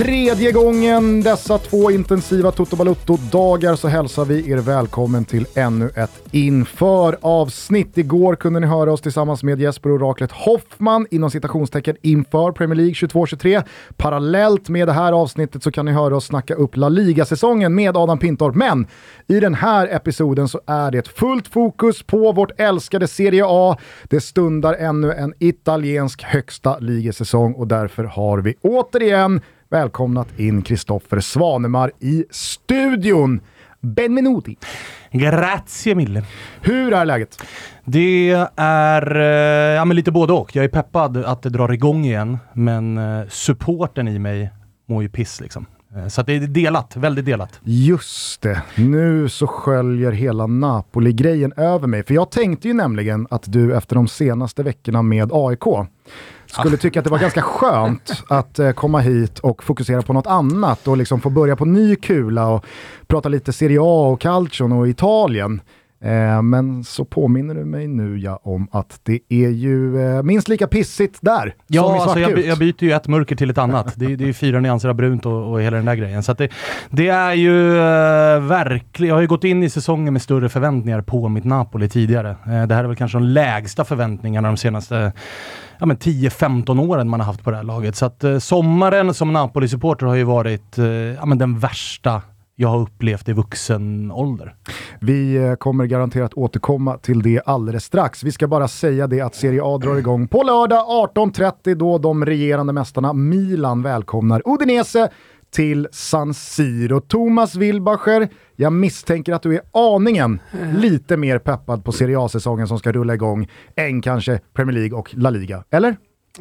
Tredje gången dessa två intensiva Toto Balutto-dagar så hälsar vi er välkommen till ännu ett inför-avsnitt. Igår kunde ni höra oss tillsammans med Jesper Oraklet Hoffman inom citationstecken inför Premier League 22-23. Parallellt med det här avsnittet så kan ni höra oss snacka upp La Liga-säsongen med Adam Pintorp. Men i den här episoden så är det fullt fokus på vårt älskade Serie A. Det stundar ännu en italiensk högsta ligasäsong och därför har vi återigen välkomnat in Kristoffer Svanemar i studion. Benvenuti! Grazie mille. Hur är läget? Det är eh, ja, men lite både och. Jag är peppad att det drar igång igen, men eh, supporten i mig mår ju piss liksom. Eh, så det är delat, väldigt delat. Just det, nu så sköljer hela Napoli-grejen över mig. För jag tänkte ju nämligen att du efter de senaste veckorna med AIK skulle tycka att det var ganska skönt att eh, komma hit och fokusera på något annat och liksom få börja på ny kula och prata lite Serie A och Calcion och Italien. Eh, men så påminner du mig nu ja, om att det är ju eh, minst lika pissigt där Ja, som i alltså jag, jag byter ju ett mörker till ett annat. Det, är- det är ju fyra nyanser av brunt och, och hela den där grejen. Så det, det är ju uh, verkligen... Jag har ju gått in i säsongen med större förväntningar på mitt Napoli tidigare. Eh, det här är väl kanske de lägsta förväntningarna de senaste ja, men 10-15 åren man har haft på det här laget. Så att eh, sommaren som Napoli-supporter har ju varit eh, ja, men den värsta jag har upplevt i vuxen ålder. Vi eh, kommer garanterat återkomma till det alldeles strax. Vi ska bara säga det att Serie A drar igång på lördag 18.30 då de regerande mästarna Milan välkomnar Udinese till San Siro. Thomas Wilbacher, jag misstänker att du är aningen lite mer peppad på Serie A-säsongen som ska rulla igång än kanske Premier League och La Liga, eller?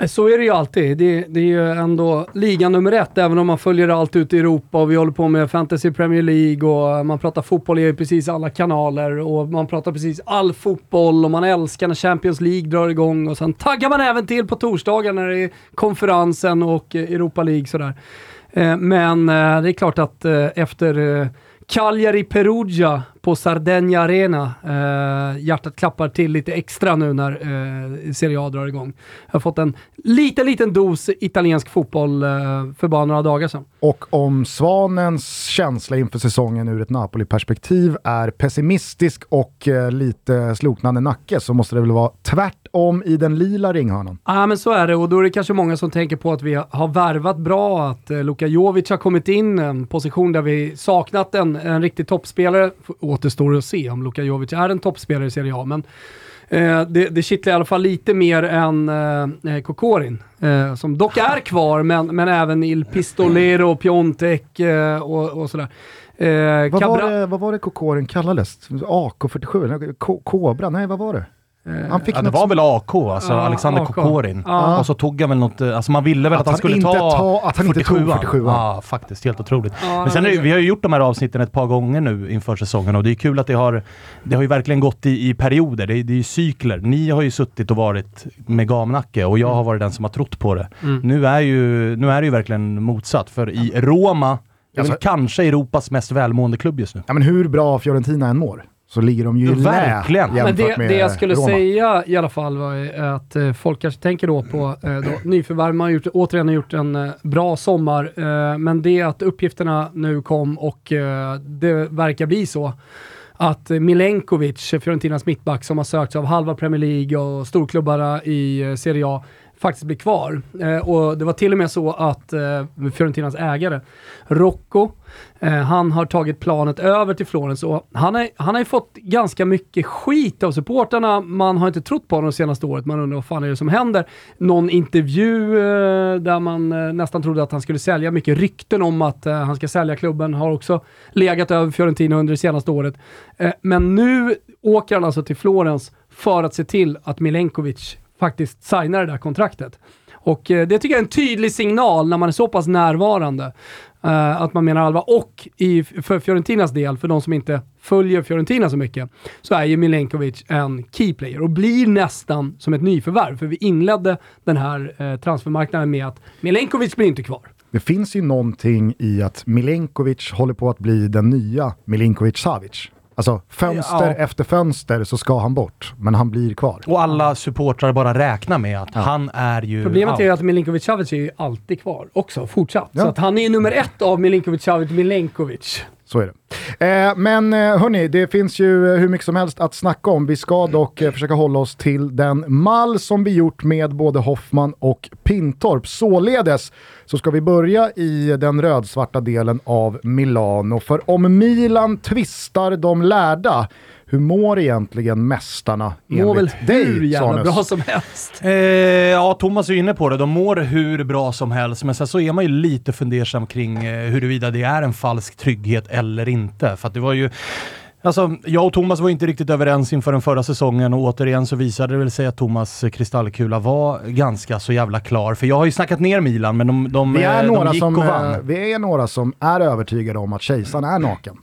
Så är det ju alltid. Det, det är ju ändå liga nummer ett, även om man följer allt ute i Europa och vi håller på med Fantasy Premier League och man pratar fotboll i precis alla kanaler och man pratar precis all fotboll och man älskar när Champions League drar igång och sen taggar man även till på torsdagar när det är konferensen och Europa League sådär. Eh, men eh, det är klart att eh, efter Cagliari Perugia på Sardegna Arena. Eh, hjärtat klappar till lite extra nu när eh, Serie A drar igång. Jag har fått en liten, liten dos italiensk fotboll eh, för bara några dagar sedan. Och om Svanens känsla inför säsongen ur ett Napoli-perspektiv är pessimistisk och eh, lite sloknande nacke så måste det väl vara tvärtom i den lila ringhörnan. Ja, men så är det och då är det kanske många som tänker på att vi har värvat bra, att eh, Luka Jovic har kommit in, en position där vi saknat en, en riktig toppspelare. Återstår att se om Luka Jovic är en toppspelare i Serie A, men eh, det, det kittlar i alla fall lite mer än eh, eh, Kokorin, eh, som dock är kvar, men, men även Il Pistolero, Piontek eh, och, och sådär. Eh, Vad var, det, vad var det Kokorin kallades? AK47? Nej, Ko- Kobra? Nej, vad var det? Han fick Ja, det var som- väl AK, alltså Ja, Alexander AK. Kokorin. Ja. Och så tog han väl något, eh, alltså man ville väl att, Att han han skulle inte ta, ta- att han inte tog 47an. 47an. Ja, faktiskt. Helt otroligt. Men sen är, vi har ju gjort de här avsnitten ett par gånger nu inför säsongen och det är kul att det har, det har ju verkligen gått i, i perioder. Det är, det är ju cykler. Ni har ju suttit och varit med gamnacke och jag har varit den som har trott på det. Mm. Nu, är ju, nu är det ju verkligen motsatt, för i Roma, Alltså- kanske Europas mest välmående klubb just nu. Ja, men hur bra Fiorentina än mår så ligger de ju i lä verkligen. jämfört Men det, med det jag skulle Roma. säga i alla fall var att eh, folk kanske tänker då på eh, då, nyförvärv. Man har gjort, återigen har gjort en eh, bra sommar, eh, men det att uppgifterna nu kom och det verkar bli så att Milenkovic, Fiorentinas mittback som har sökts av halva Premier League och storklubbarna i Serie A, faktiskt blir kvar. Eh, och det var till och med så att eh, Fiorentinas ägare, Rocco, Eh, han har tagit planet över till Florens och han, har, han har ju fått ganska mycket skit av supporterna. Man har inte trott på honom det senaste året. Man undrar vad fan är det som händer? Någon intervju eh, där man eh, nästan trodde att han skulle sälja. Mycket rykten om att han ska sälja klubben har också legat över Fiorentina under det senaste året. Men nu åker han alltså till Florens för att se till att Milenkovic faktiskt signar det där kontraktet. Och det tycker jag är en tydlig signal när man är så pass närvarande. Uh, att man menar allvar. Och i, för Fiorentinas del, för de som inte följer Fiorentina så mycket, så är ju Milenkovic en key player och blir nästan som ett nyförvärv. För vi inledde den här uh, transfermarknaden med att Milenkovic blir inte kvar. Det finns ju någonting i att Milenkovic håller på att bli den nya Milinkovic Savic. Alltså fönster Ja. efter fönster så ska han bort, men han blir kvar. Och alla supportrar bara räknar med att han är ju... Problemet är ju ja. att Milinkovic Savic är ju alltid kvar också, fortsatt. Ja. Så att han är ju nummer ett av Milinkovic Savic Milenkovic. Så är det. Eh, men eh, hörni, det finns ju eh, hur mycket som helst att snacka om. Vi ska dock eh, försöka hålla oss till den mall som vi gjort med både Hoffman och Pintorp. Således så ska vi börja i den rödsvarta delen av Milano. För om Milan tvistar de lärda, hur mår egentligen mästarna Mår väl enligt dig, hur jävla Sanus? bra som helst. Eh, ja, Thomas är inne på det. De mår hur bra som helst, men sen så är man ju lite fundersam kring eh, huruvida det är en falsk trygghet eller inte. För att det var ju... Alltså, jag och Thomas var inte riktigt överens inför den förra säsongen och återigen så visade det väl sig att Thomas kristallkula var ganska så jävla klar. För jag har ju snackat ner Milan, men de, de, Vi är, eh, några de gick som, och vann. eh, vi är några som är övertygade om att kejsaren är naken.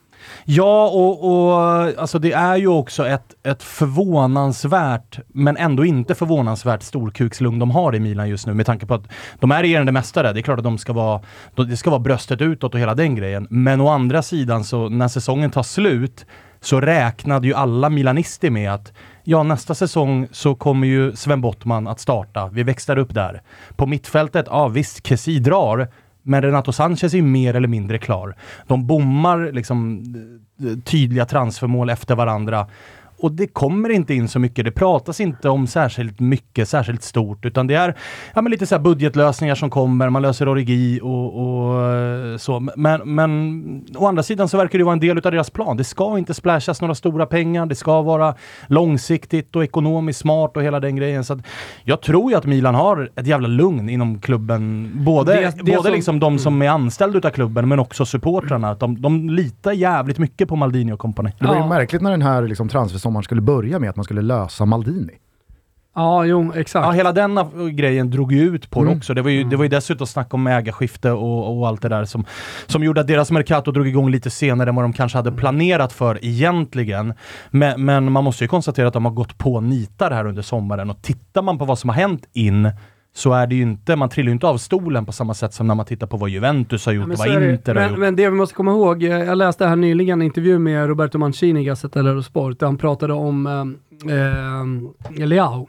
Ja, och, och alltså det är ju också ett, ett förvånansvärt, men ändå inte förvånansvärt storkukslugn de har i Milan just nu med tanke på att de är regerande mästare. Det är klart att de ska vara, det ska vara bröstet utåt och hela den grejen. Men å andra sidan så när säsongen tar slut så räknade ju alla milanister med att ja, nästa säsong så kommer ju Sven Bottman att starta. Vi växlar upp där. På mittfältet, ja visst, Kessie drar, men Renato Sanchez är ju mer eller mindre klar. De bommar liksom eh, tydliga transfermål efter varandra. Och det kommer inte in så mycket. Det pratas inte om särskilt mycket, särskilt stort, utan det är ja, men lite så här budgetlösningar som kommer. Man löser origi och, och eh, så. Men, men å andra sidan så verkar det vara en del av deras plan. Det ska inte splashas några stora pengar. Det ska vara långsiktigt och ekonomiskt smart och hela den grejen. Så att jag tror ju att Milan har ett jävla lugn inom klubben. Både, Det- det både som- liksom de som är anställda utav klubben, men också supportrarna. Att De, de litar jävligt mycket på Maldini och kompani. Det var ju Ja. märkligt när den här liksom, transfersommaren skulle börja med att man skulle lösa Maldini. Ja, jo, exakt. Ja, hela den grejen drog ju ut på det Mm. också. Det var ju, det var ju dessutom snack om ägarskifte och, och allt det där som, som gjorde att deras Mercato drog igång lite senare än vad de kanske hade planerat för egentligen. Men, men man måste ju konstatera att de har gått på nitar här under sommaren och tittar man på vad som har hänt in så är det ju inte, man trillar ju inte av stolen på samma sätt som när man tittar på vad Juventus har gjort men, och vad. Inter har men, gjort. men det vi måste komma ihåg, eh, jag läste här nyligen en intervju med Roberto Mancini i Gazzetta dello Sport, där han pratade om eh, eh, Leao.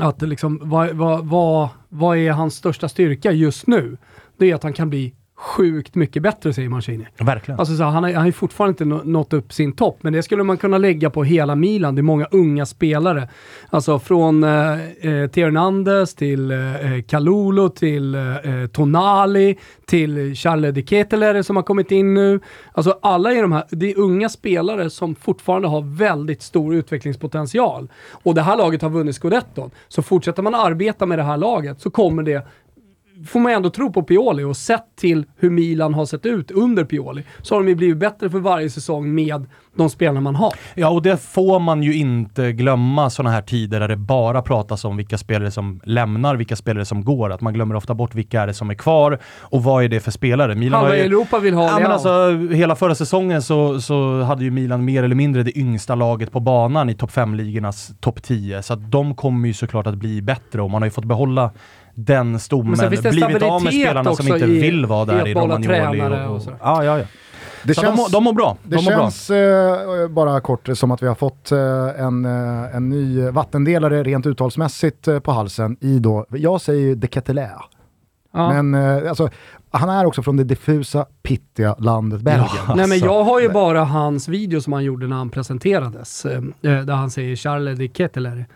Att liksom, vad, vad, vad, vad är hans största styrka just nu? Det är att han kan bli sjukt mycket bättre, säger Mancini. Verkligen. Alltså så han har ju fortfarande inte nå- nått upp sin topp, men det skulle man kunna lägga på hela Milan. Det är många unga spelare. Alltså från eh, eh, Hernandez till eh, Kalulu till eh, Tonali till Charles de Ketelere som har kommit in nu. Alltså alla är de här, det är unga spelare som fortfarande har väldigt stor utvecklingspotential. Och det här laget har vunnit scudetton. Så fortsätter man arbeta med det här laget så kommer det får man ändå tro på Pioli och sett till hur Milan har sett ut under Pioli så har de ju blivit bättre för varje säsong med de spelarna man har. Ja, och det får man ju inte glömma sådana här tider där det bara pratas om vilka spelare som lämnar, vilka spelare som går. Att man glömmer ofta bort vilka är det som är kvar och vad är det för spelare. Milan Halva ju- Europa vill ha Ja, men alltså, hela förra säsongen så, så hade ju Milan mer eller mindre det yngsta laget på banan i topp 5-ligornas topp 10. Så att de kommer ju såklart att bli bättre och man har ju fått behålla den stommen. Det Blivit av med spelarna som inte i- vill vara i där i behålla Romagnoli. Och, och och, ja, ja, ja. Det Så de, mår- de mår bra. Det De mår bra. känns eh, bara kort som att vi har fått eh, en, eh, en ny vattendelare rent uttalsmässigt eh, på halsen i då, jag säger ju de Ketelea. Ja. Men alltså, han är också från det diffusa, pittiga landet Belgien. Nej men Alltså, jag har ju bara hans video som han gjorde när han presenterades. Där han säger Charles de Ketelere.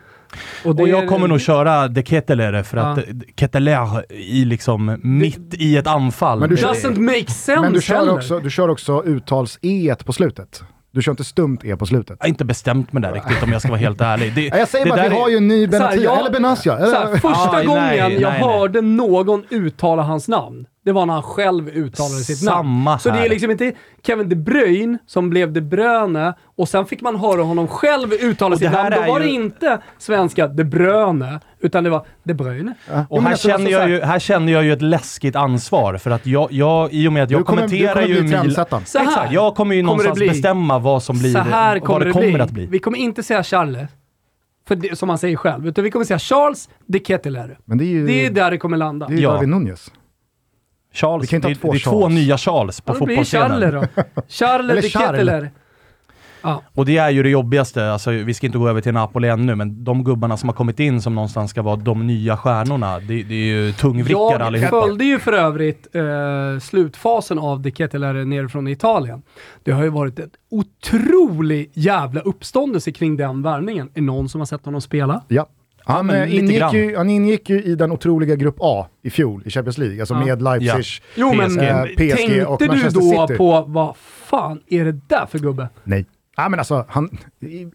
Det Och är- jag kommer nog köra de Ketelere för att Ja. Ketelere i liksom mitt i ett anfall. Men du kör- Doesn't make sense Men du kör, också, du kör också uttals-e på slutet. Du kör inte stumt e på slutet. Jag har inte bestämt mig där riktigt om jag ska vara helt ärlig. Det, Ja, Jag säger det bara att där vi är- har ju en ny här, Benatia, jag- eller Benassia. Här, första Aj, gången nej, jag nej, nej. hörde någon uttala hans namn, det var när han själv uttalade sitt namn. Samma Så det här. är liksom inte Kevin De Bruyne som blev De Bruyne och sen fick man höra honom själv uttala Och sitt här namn. Då var ju- det inte svenska De Bruyne, utan det var De Bruyne. Ja. Och här känner, jag ju, här känner jag ju ett läskigt ansvar för att jag, jag i och med att jag Du kommer, du kommenterar kommer ju bli Milan... trendsättaren. Så här Exakt, jag kommer ju kommer det någonstans bli. bestämma vad som blir, Så här vad kommer det det, kommer bli. att bli. Vi kommer inte säga Charles, för det, som han säger själv, utan vi kommer säga Charles de Ketelere. Men det är ju, Det är där det kommer landa. det är ju Ja. Darwin Nunez. Charles, Vi kan inte ha det, två det är två Charles. nya Charles på Ja, då blir det Charles fotbollsscenen. då. Charles de Charles. Ja. Och det är ju det jobbigaste. Alltså, vi ska inte gå över till Napoli ännu, men de gubbarna som har kommit in som någonstans ska vara de nya stjärnorna, det, det är ju tungvrickare Jag allihopa. följde ju för övrigt eh, slutfasen av De Ketelare nerifrån Italien. Det har ju varit en otrolig jävla uppståndelse kring den värvningen. Är någon som har sett honom spela? Ja. Han, men eh, ingick ju, han ingick ju i den otroliga Grupp A i fjol i Champions League, alltså Ja. med Leipzig. Jo men PSG. Eh, PSG tänkte och du Manchester då City. på vad fan är det där för gubbe? Nej. Ja, men alltså, han,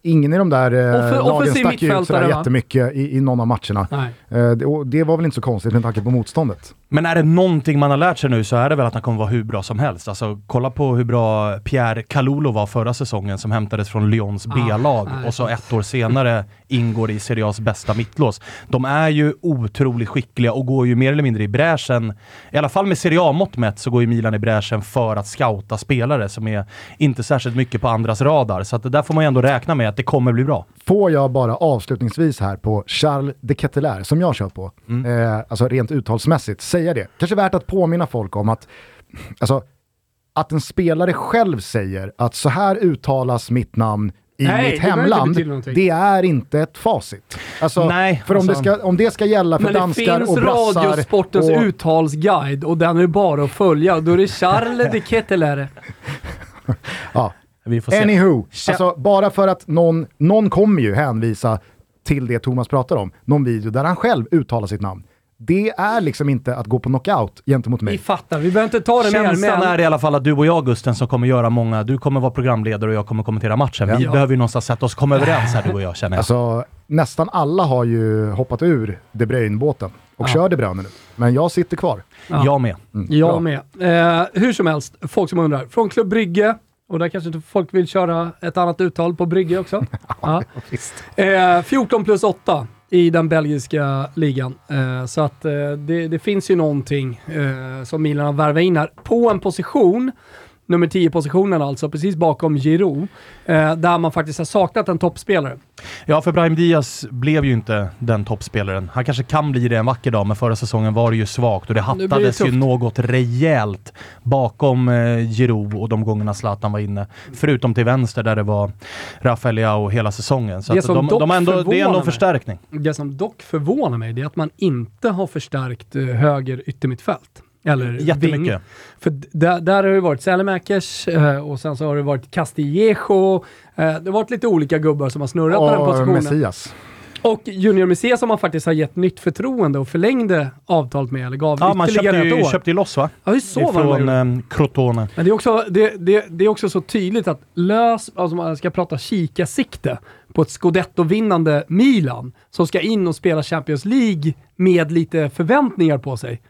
ingen i de där eh, lagen stack ju ut sådär jättemycket i, i någon av matcherna. Nej. Eh, det, det var väl inte så konstigt med tanke på motståndet. Men är det någonting man har lärt sig nu så är det väl att han kommer vara hur bra som helst. Alltså kolla på hur bra Pierre Kalulu var förra säsongen som hämtades från Lyons Ah, B-lag nej. och så ett år senare ingår i Serie A's bästa mittlås. De är ju otroligt skickliga och går ju mer eller mindre i bräschen. I alla fall med Serie A-mått mätt så går ju Milan i bräschen för att scouta spelare som är inte särskilt mycket på andras radar. Så att det där får man ju ändå räkna med att det kommer bli bra. Får jag bara avslutningsvis här på Charles de Ketelaere, som jag kör på, eh, alltså rent uttalsmässigt, säga det. Kanske värt att påminna folk om att, alltså, att en spelare själv säger att så här uttalas mitt namn i Nej, mitt det hemland, någonting. det är inte ett facit. Alltså, Nej, för om, alltså- det ska, om det ska gälla för Men det danskar finns och brassar Radiosportens och, uttalsguide och den är bara att följa. Då är det Charles de Ketelare. ja. Vi får se. Anywho, alltså bara för att någon, någon kommer ju hänvisa till det Thomas pratar om, någon video där han själv uttalar sitt namn. Det är liksom inte att gå på knockout gentemot Vi mig. fattar, vi behöver inte ta det mer. Känslan Men är i alla fall att du och jag Gusten som kommer göra många, du kommer vara programledare och jag kommer kommentera matchen. Vi Ja. behöver ju någonstans sätta oss och komma överens här du och jag känner jag. Alltså, nästan alla har ju hoppat ur De Bruyne-båten och Ja. kör De Bruyne nu. Men jag sitter kvar. Ja. Jag med. Mm, Jag med. Eh, hur som helst, folk som undrar. Från Klubb Brygge, och där kanske folk vill köra ett annat uttal på Brygge också. ja. eh, 14 plus 8 i den belgiska ligan. Eh, så att eh, det, det finns ju någonting eh, som Milan har värvat in här. På en position, nummer 10-positionen alltså, precis bakom Giroud, eh, där man faktiskt har saknat en toppspelare. Ja, för Brahim Diaz blev ju inte den toppspelaren. Han kanske kan bli det en vacker dag, men förra säsongen var det ju svagt och det blir det hattades ju något rejält bakom eh, Giroud och de gångerna Zlatan var inne. Förutom till vänster där det var Rafael Leao hela säsongen. Så Det som de, dock de ändå, det är ändå en mig. förstärkning. Det som dock förvånar mig det är att man inte har förstärkt eh, höger yttermittfält. Eller ving. Jättemycket. För d- där, där har det varit Sälemäkers eh, och sen så har det varit Castillejo. Eh, det har varit lite olika gubbar som har snurrat på den Och positionen. Messias. Och Junior Messias som man faktiskt har gett nytt förtroende och förlängde avtalet med, eller gav Ja, man ytterligare köpte ett år. köpte ju loss va? Ja, det är så man Ifrån gjorde. eh, Crotone. Men det är, också, det, det, det är också så tydligt att lös, alltså man ska prata kikarsikte på ett scudetto-vinnande Milan som ska in och spela Champions League med lite förväntningar på sig.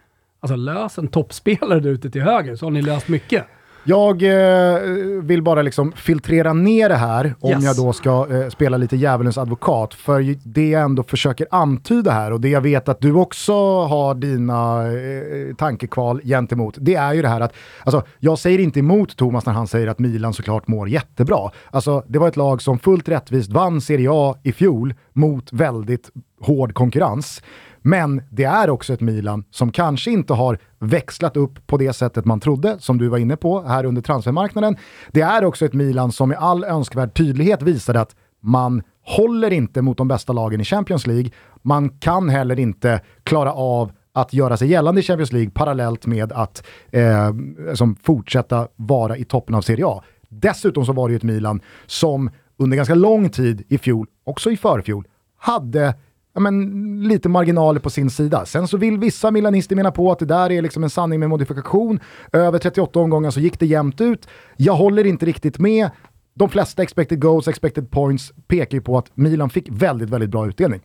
Alltså lös en toppspelare där ute till höger så har ni löst mycket. Jag eh, vill bara liksom filtrera ner det här om Yes. jag då ska eh, spela lite djävulens advokat. För det jag ändå försöker antyda här och det jag vet att du också har dina eh, tankekval gentemot, det är ju det här att, alltså jag säger inte emot Thomas när han säger att Milan såklart mår jättebra. Alltså det var ett lag som fullt rättvist vann Serie A i fjol mot väldigt hård konkurrens. Men det är också ett Milan som kanske inte har växlat upp på det sättet man trodde, som du var inne på här under transfermarknaden. Det är också ett Milan som i all önskvärd tydlighet visade att man håller inte mot de bästa lagen i Champions League. Man kan heller inte klara av att göra sig gällande i Champions League parallellt med att eh, som fortsätta vara i toppen av Serie A. Dessutom så var det ju ett Milan som under ganska lång tid i fjol, också i förfjol, hade ja, men, lite marginaler på sin sida. Sen så vill vissa milanister mena på att det där är liksom en sanning med modifikation. Över 38 omgångar så gick det jämnt ut. Jag håller inte riktigt med. De flesta expected goals, expected points pekar ju på att Milan fick väldigt, väldigt bra utdelning.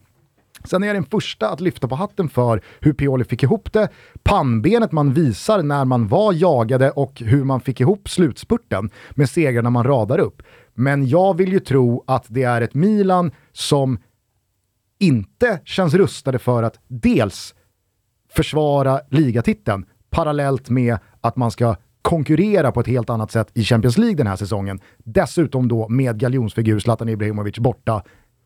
Sen är jag den första att lyfta på hatten för hur Pioli fick ihop det. Pannbenet man visar när man var jagade och hur man fick ihop slutspurten med segrarna man radar upp. Men jag vill ju tro att det är ett Milan som inte känns rustade för att dels försvara ligatiteln parallellt med att man ska konkurrera på ett helt annat sätt i Champions League den här säsongen. Dessutom då med galjonsfigur Zlatan Ibrahimovic borta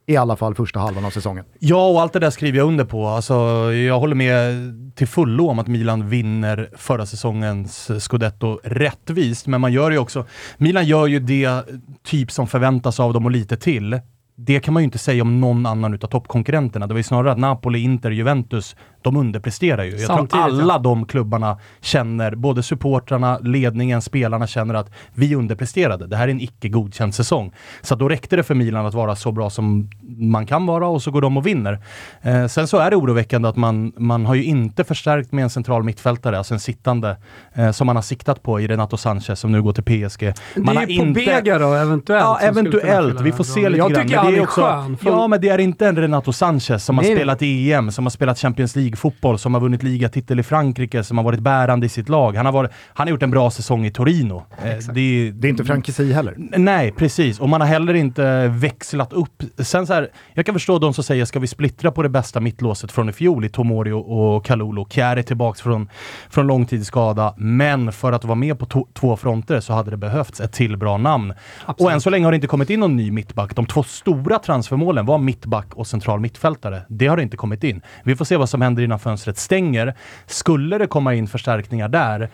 i alla fall första halvan av säsongen. Ja, och allt det där skriver jag under på. Alltså, jag håller med till fullo om att Milan vinner förra säsongens scudetto rättvist, men man gör ju också... Milan gör ju det typ som förväntas av dem och lite till det kan man ju inte säga om någon annan utav toppkonkurrenterna. Det var ju snarare att Napoli, Inter, Juventus de underpresterar ju. Jag Samtidigt, tror alla ja. de klubbarna känner, både supportrarna, ledningen, spelarna känner att vi underpresterade. Det här är en icke godkänd säsong. Så då räckte det för Milan att vara så bra som man kan vara och så går de och vinner. Eh, sen så är det oroväckande att man, man har ju inte förstärkt med en central mittfältare, alltså en sittande, eh, som man har siktat på i Renato Sanchez som nu går till PSG. Man det är på Bega då, eventuellt? Ja, eventuellt. Vi får se lite jag grann. Jag tycker han är, är också, skön. Ja, men det är inte en Renato Sanchez som Nej. har spelat i EM, som har spelat Champions League League-fotboll, som har vunnit ligatitel i Frankrike, som har varit bärande i sitt lag. Han har, varit, han har gjort en bra säsong i Torino. Eh, det, det, är inte Frankesi heller. Nej, precis. Och man har heller inte växlat upp. Sen så här, jag kan förstå de som säger, ska vi splittra på det bästa mittlåset från i fjol i Tomori och Kalulu? Kjär är tillbaks från, från långtidsskada, men för att vara med på två fronter så hade det behövts ett till bra namn. Absolut. Och än så länge har det inte kommit in någon ny mittback. De två stora transfermålen var mittback och central mittfältare. Det har inte kommit in. Vi får se vad som händer innan fönstret stänger. Skulle det komma in förstärkningar där,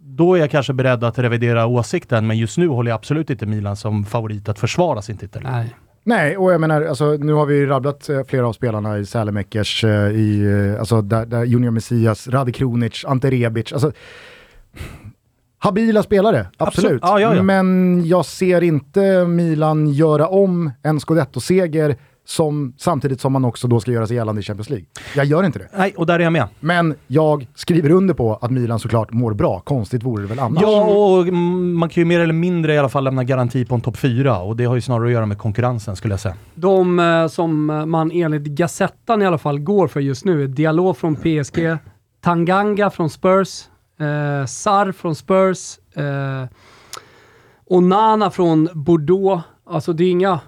då är jag kanske beredd att revidera åsikten, men just nu håller jag absolut inte Milan som favorit att försvara sin titel. Nej. Nej, och jag menar, alltså, nu har vi rabblat eh, flera av spelarna i Sälemäckers, eh, i, eh, alltså, där, där Junior Messias, Rade Kronic, Ante Rebic. Alltså, habila spelare, absolut. absolut. Ja, ja, ja. Men jag ser inte Milan göra om en scudetto-seger som, samtidigt som man också då ska göra sig gällande i Champions League. Jag gör inte det. Nej, och där är jag med. Men jag skriver under på att Milan såklart mår bra. Konstigt vore det väl annars. Ja, och man kan ju mer eller mindre i alla fall lämna garanti på en topp 4 och det har ju snarare att göra med konkurrensen skulle jag säga. De eh, som man enligt Gazettan i alla fall går för just nu är Dialog från PSG, Tanganga från Spurs, eh, Sar från Spurs, eh, Onana från Bordeaux. Alltså det är inga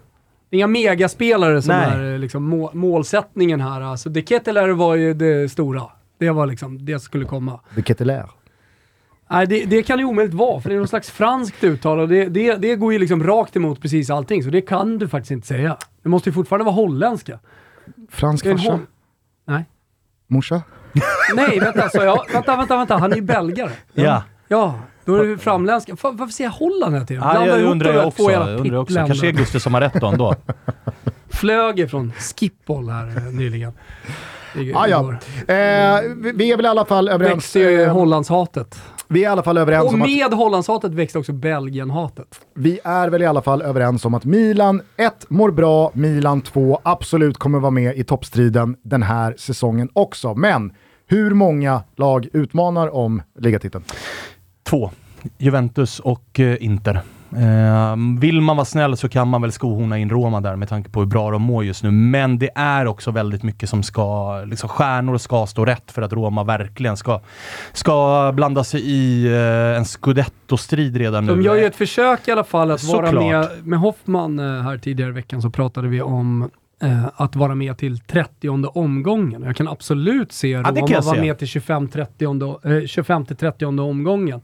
det är inga megaspelare som Nej. är liksom må målsättningen här. Alltså, De Ketelaere var ju det stora. Det var liksom det som skulle komma. De Ketelaere? Nej, det, det, kan det omöjligt vara, för det är något slags franskt uttal och det, det, det går ju liksom rakt emot precis allting, så det kan du faktiskt inte säga. Det måste ju fortfarande vara holländska. Fransk farsa? Nej. Morsa? Nej, vänta, så jag, vänta, vänta, vänta, han är ju belgare. Ja. Ja, då är det framländska. Varför säger jag Holland hela tiden? Ja, jag undrar jag också. Jag undrar också. Kanske är Gustav som har rätt då ändå. Flög ifrån Skipboll här eh, nyligen. Ah, ja. Eh, vi är väl i alla fall överens... Växte ju eh, Hollandshatet. Vi är i alla fall överens och om att... med Hollandshatet växte också Belgienhatet. Vi är väl i alla fall överens om att Milan 1 mår bra, Milan 2 absolut kommer vara med i toppstriden den här säsongen också. Men hur många lag utmanar om ligatiteln? Två. Juventus och eh, Inter. Eh, vill man vara snäll så kan man väl skohorna in Roma där med tanke på hur bra de mår just nu. Men det är också väldigt mycket som ska, liksom stjärnor ska stå rätt för att Roma verkligen ska, ska blanda sig i eh, en scudetto-strid redan nu. De gör ju ett försök i alla fall att Såklart. vara med. Med Hoffman eh, här tidigare i veckan så pratade vi om eh, att vara med till 30 omgången. Jag kan absolut se ja, Roma vara med till 25-30 eh, omgången.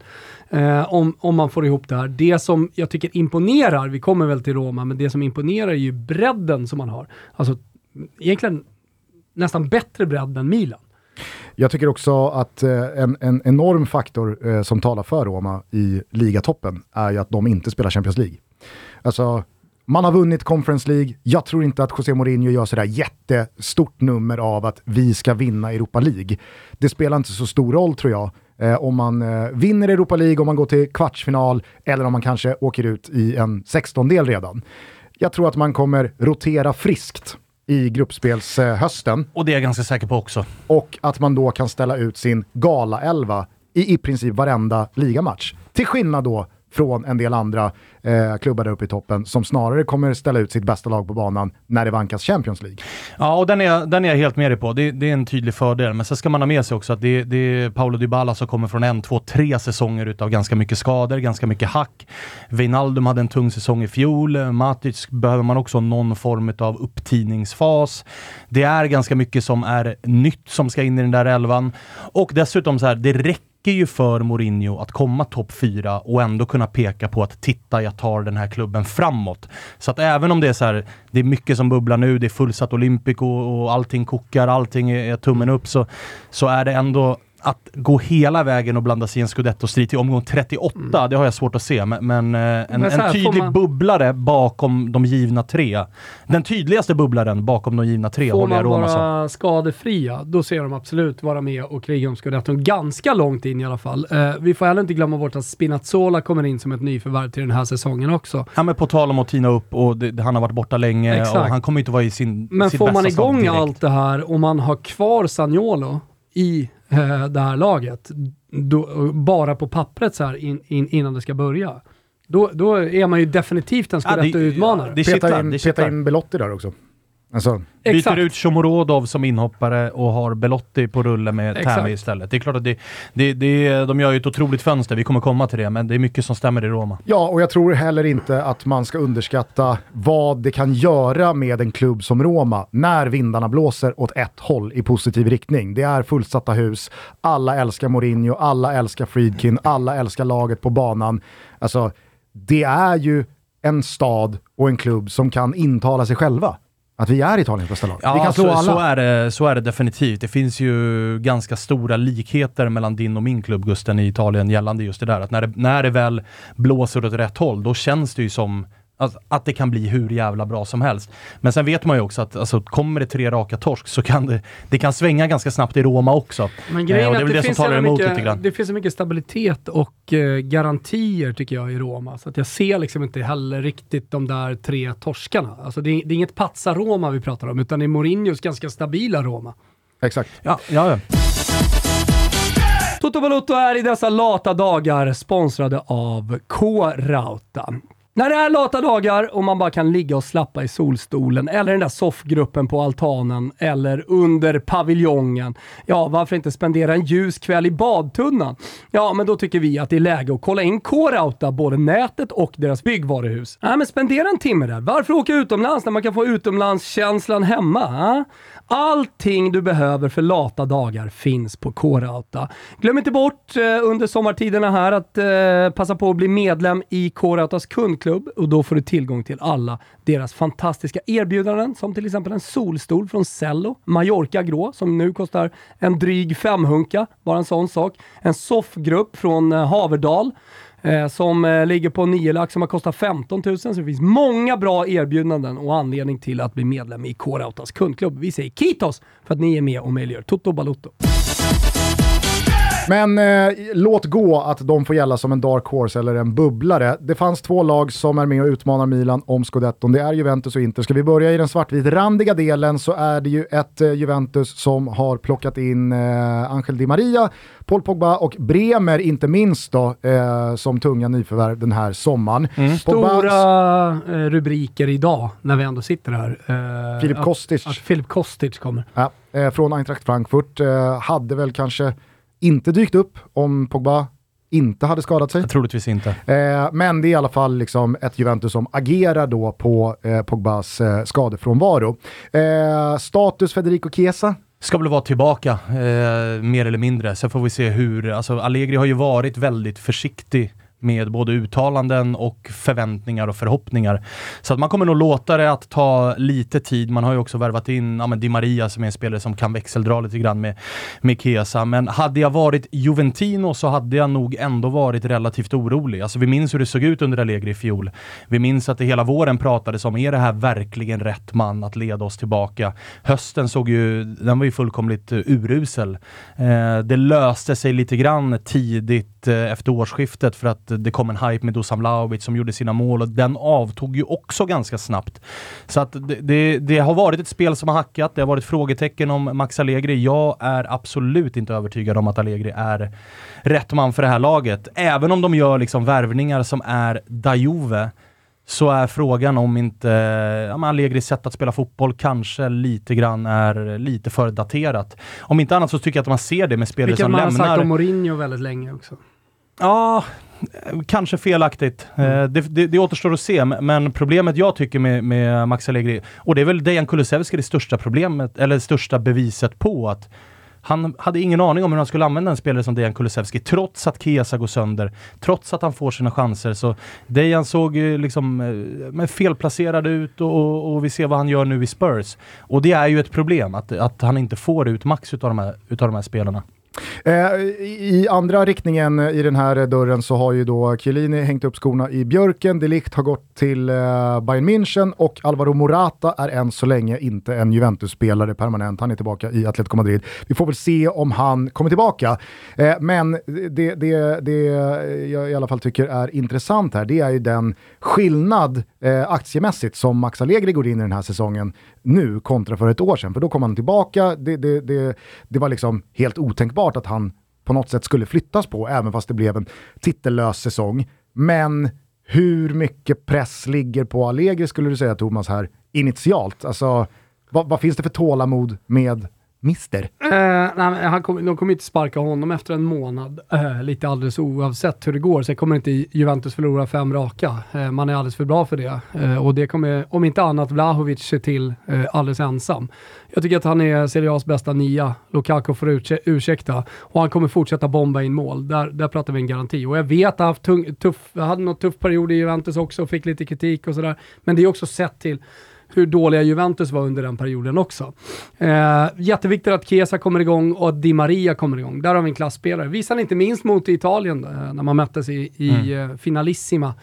Eh, om, om man får ihop det här. Det som jag tycker imponerar, vi kommer väl till Roma, men det som imponerar är ju bredden som man har. Alltså egentligen nästan bättre bredd än Milan. Jag tycker också att eh, en, en, enorm faktor eh, som talar för Roma i ligatoppen är ju att de inte spelar Champions League. Alltså, man har vunnit Conference League. Jag tror inte att José Mourinho gör sådär jättestort nummer av att vi ska vinna Europa League. Det spelar inte så stor roll tror jag eh, om man eh, vinner Europa League, om man går till kvartsfinal eller om man kanske åker ut i en 16-del redan. Jag tror att man kommer rotera friskt i gruppspelshösten. Eh, och det är jag ganska säker på också. Och att man då kan ställa ut sin gala-elva i i princip varenda ligamatch. Till skillnad då från en del andra eh, klubbar där uppe i toppen som snarare kommer ställa ut sitt bästa lag på banan när det vankas Champions League. Ja, och den är, den är jag helt med dig på. Det, det är en tydlig fördel. Men sen ska man ha med sig också att det, det är Paolo Dybala som kommer från en, två, tre säsonger utav ganska mycket skador, ganska mycket hack. Wijnaldum hade en tung säsong i fjol. Matic behöver man också någon form av upptiningsfas. Det är ganska mycket som är nytt som ska in i den där elvan. Och dessutom så här, det räcker räcker ju för Mourinho att komma topp fyra och ändå kunna peka på att titta, jag tar den här klubben framåt. Så att även om det är så här, det är mycket som bubblar nu, det är fullsatt Olympico och allting kokar, allting är tummen upp, så, så är det ändå att gå hela vägen och blanda sig i en scudetto-strid till omgång 38, mm. det har jag svårt att se. Men, men eh, en, men en tydlig man... bubblare bakom de givna tre. Den tydligaste bubblaren bakom de givna tre håller jag Roma Får man vara skadefria, då ser de absolut vara med och kriga om scudetton. Ganska långt in i alla fall. Uh, vi får heller inte glömma bort att Spinazzola kommer in som ett nyförvärv till den här säsongen också. Ja, men på tal om att tina upp och det, han har varit borta länge Exakt. och han kommer inte vara i sin Men får man igång allt det här och man har kvar Sagnolo i eh, det här laget, då, bara på pappret så här in, in, innan det ska börja, då, då är man ju definitivt en. Ja, peta in, peta in Belotti där också. Alltså, Byter ut Shomorodov som inhoppare och har Belotti på rulle med Tämy istället. Det är klart att det, det, det, de gör ju ett otroligt fönster, vi kommer komma till det, men det är mycket som stämmer i Roma. Ja, och jag tror heller inte att man ska underskatta vad det kan göra med en klubb som Roma när vindarna blåser åt ett håll i positiv riktning. Det är fullsatta hus, alla älskar Mourinho, alla älskar Friedkin, alla älskar laget på banan. Alltså, det är ju en stad och en klubb som kan intala sig själva att vi är Italiens bästa lag. Ja, vi kan slå så, alla. Så är, det, så är det definitivt. Det finns ju ganska stora likheter mellan din och min klubb Gusten i Italien gällande just det där. Att när det, när det väl blåser åt rätt håll, då känns det ju som Alltså, att det kan bli hur jävla bra som helst. Men sen vet man ju också att alltså, kommer det tre raka torsk så kan det, det kan svänga ganska snabbt i Roma också. Men grejen eh, och det är väl det, det som talar emot mycket, lite grann. Det finns så mycket stabilitet och eh, garantier tycker jag i Roma, så att jag ser liksom inte heller riktigt de där tre torskarna. Alltså, det, är, det är inget patsa-Roma vi pratar om, utan det är Mourinhos ganska stabila Roma. Exakt. Ja, ja, ja. Toto Balotto är i dessa lata dagar sponsrade av K-Rauta. När det är lata dagar och man bara kan ligga och slappa i solstolen eller den där soffgruppen på altanen eller under paviljongen. Ja, varför inte spendera en ljus kväll i badtunnan? Ja, men då tycker vi att det är läge att kolla in K-Rauta, både nätet och deras byggvaruhus. Nej, men spendera en timme där. Varför åka utomlands när man kan få utomlandskänslan hemma? Ah? Allting du behöver för lata dagar finns på K-Rauta. Glöm inte bort eh, under sommartiderna här att eh, passa på att bli medlem i K-Rautas kundklubb och då får du tillgång till alla deras fantastiska erbjudanden som till exempel en solstol från Cello, Mallorca grå som nu kostar en dryg femhunka, bara en sån sak. En soffgrupp från eh, Haverdal eh, som eh, ligger på 9 lax som har kostat 15 000. Så det finns många bra erbjudanden och anledning till att bli medlem i K-Rautas kundklubb. Vi säger Kitos för att ni är med och möjliggör Toto Balutto. Men eh, låt gå att de får gälla som en dark horse eller en bubblare. Det fanns två lag som är med och utmanar Milan om scudetton. Det är Juventus och Inter. Ska vi börja i den svartvit-randiga delen så är det ju ett eh, Juventus som har plockat in eh, Angel Di Maria, Paul Pogba och Bremer inte minst då, eh, som tunga nyförvärv den här sommaren. Mm. Stora eh, rubriker idag när vi ändå sitter här. Eh, Filip Kostic. Att, Filip Kostic kommer. Ja, från Eintracht Frankfurt. hade väl kanske inte dykt upp om Pogba inte hade skadat sig. Troligtvis inte. Eh, men det är i alla fall liksom ett Juventus som agerar då på eh, Pogbas eh, skadefrånvaro. Eh, status Federico Chiesa? Ska väl vara tillbaka, eh, mer eller mindre. Sen får vi se hur, alltså Allegri har ju varit väldigt försiktig med både uttalanden och förväntningar och förhoppningar. Så att man kommer nog låta det att ta lite tid. Man har ju också värvat in ja, men Di Maria som är en spelare som kan växeldra lite grann med, med Kesa. Men hade jag varit Juventino så hade jag nog ändå varit relativt orolig. Alltså vi minns hur det såg ut under Allegri i fjol. Vi minns att det hela våren pratades om, är det här verkligen rätt man att leda oss tillbaka? Hösten såg ju, den var ju fullkomligt eh, urusel. Eh, det löste sig lite grann tidigt uh, efter årsskiftet för att det kom en hype med Dusan Vlahovic som gjorde sina mål och den avtog ju också ganska snabbt. Så att det, det, det, har varit ett spel som har hackat, det har varit frågetecken om Max Allegri. Jag är absolut inte övertygad om att Allegri är rätt man för det här laget. Även om de gör liksom värvningar som är Dajuve så är frågan om inte ja, Allegris sätt att spela fotboll kanske lite grann är lite för daterat. Om inte annat så tycker jag att man ser det med spelare som lämnar... Vilket man har sagt om Mourinho väldigt länge också. Ja, kanske felaktigt. Mm. Eh, det, det, det återstår att se, men problemet jag tycker med, med Max Allegri, och det är väl Dejan Kulusevski det största problemet, eller det största beviset på att Han hade ingen aning om hur han skulle använda en spelare som Dejan Kulusevski, trots att Chiesa går sönder, trots att han får sina chanser. Så Dejan såg ju liksom eh, felplacerad ut och, och, och, vi ser vad han gör nu i Spurs. Och det är ju ett problem, att, att han inte får ut max utav de här, utav de här spelarna. Eh, I andra riktningen i den här dörren så har ju då Chiellini hängt upp skorna i björken, Delikt har gått till eh, Bayern München och Alvaro Morata är än så länge inte en Juventus-spelare permanent. Han är tillbaka i Atletico Madrid. Vi får väl se om han kommer tillbaka. Eh, men det, det, det jag i alla fall tycker är intressant här, det är ju den skillnad aktiemässigt som Max Allegri går in i den här säsongen nu kontra för ett år sedan. För då kom han tillbaka, det, det, det, det var liksom helt otänkbart att han på något sätt skulle flyttas på, även fast det blev en titellös säsong. Men hur mycket press ligger på Allegri skulle du säga Thomas här initialt? Alltså, vad, vad finns det för tålamod med Mister? Eh, nej, han kom, de kommer inte sparka honom efter en månad, eh, lite alldeles oavsett hur det går. Sen kommer inte Juventus förlora fem raka. Eh, man är alldeles för bra för det. Eh, och det kommer, om inte annat, Vlahovic se till eh, alldeles ensam. Jag tycker att han är Serie A's bästa nia. Lukaku får ursäkta. Och han kommer fortsätta bomba in mål. Där, där pratar vi en garanti. Och jag vet att han haft tung, tuff, hade något tuff period i Juventus också och fick lite kritik och sådär. Men det är också sett till hur dåliga Juventus var under den perioden också. Eh, jätteviktigt att Chiesa kommer igång och att Di Maria kommer igång. Där har vi en klassspelare. Visade inte minst mot Italien eh, när man möttes i, i mm. eh, Finalissima.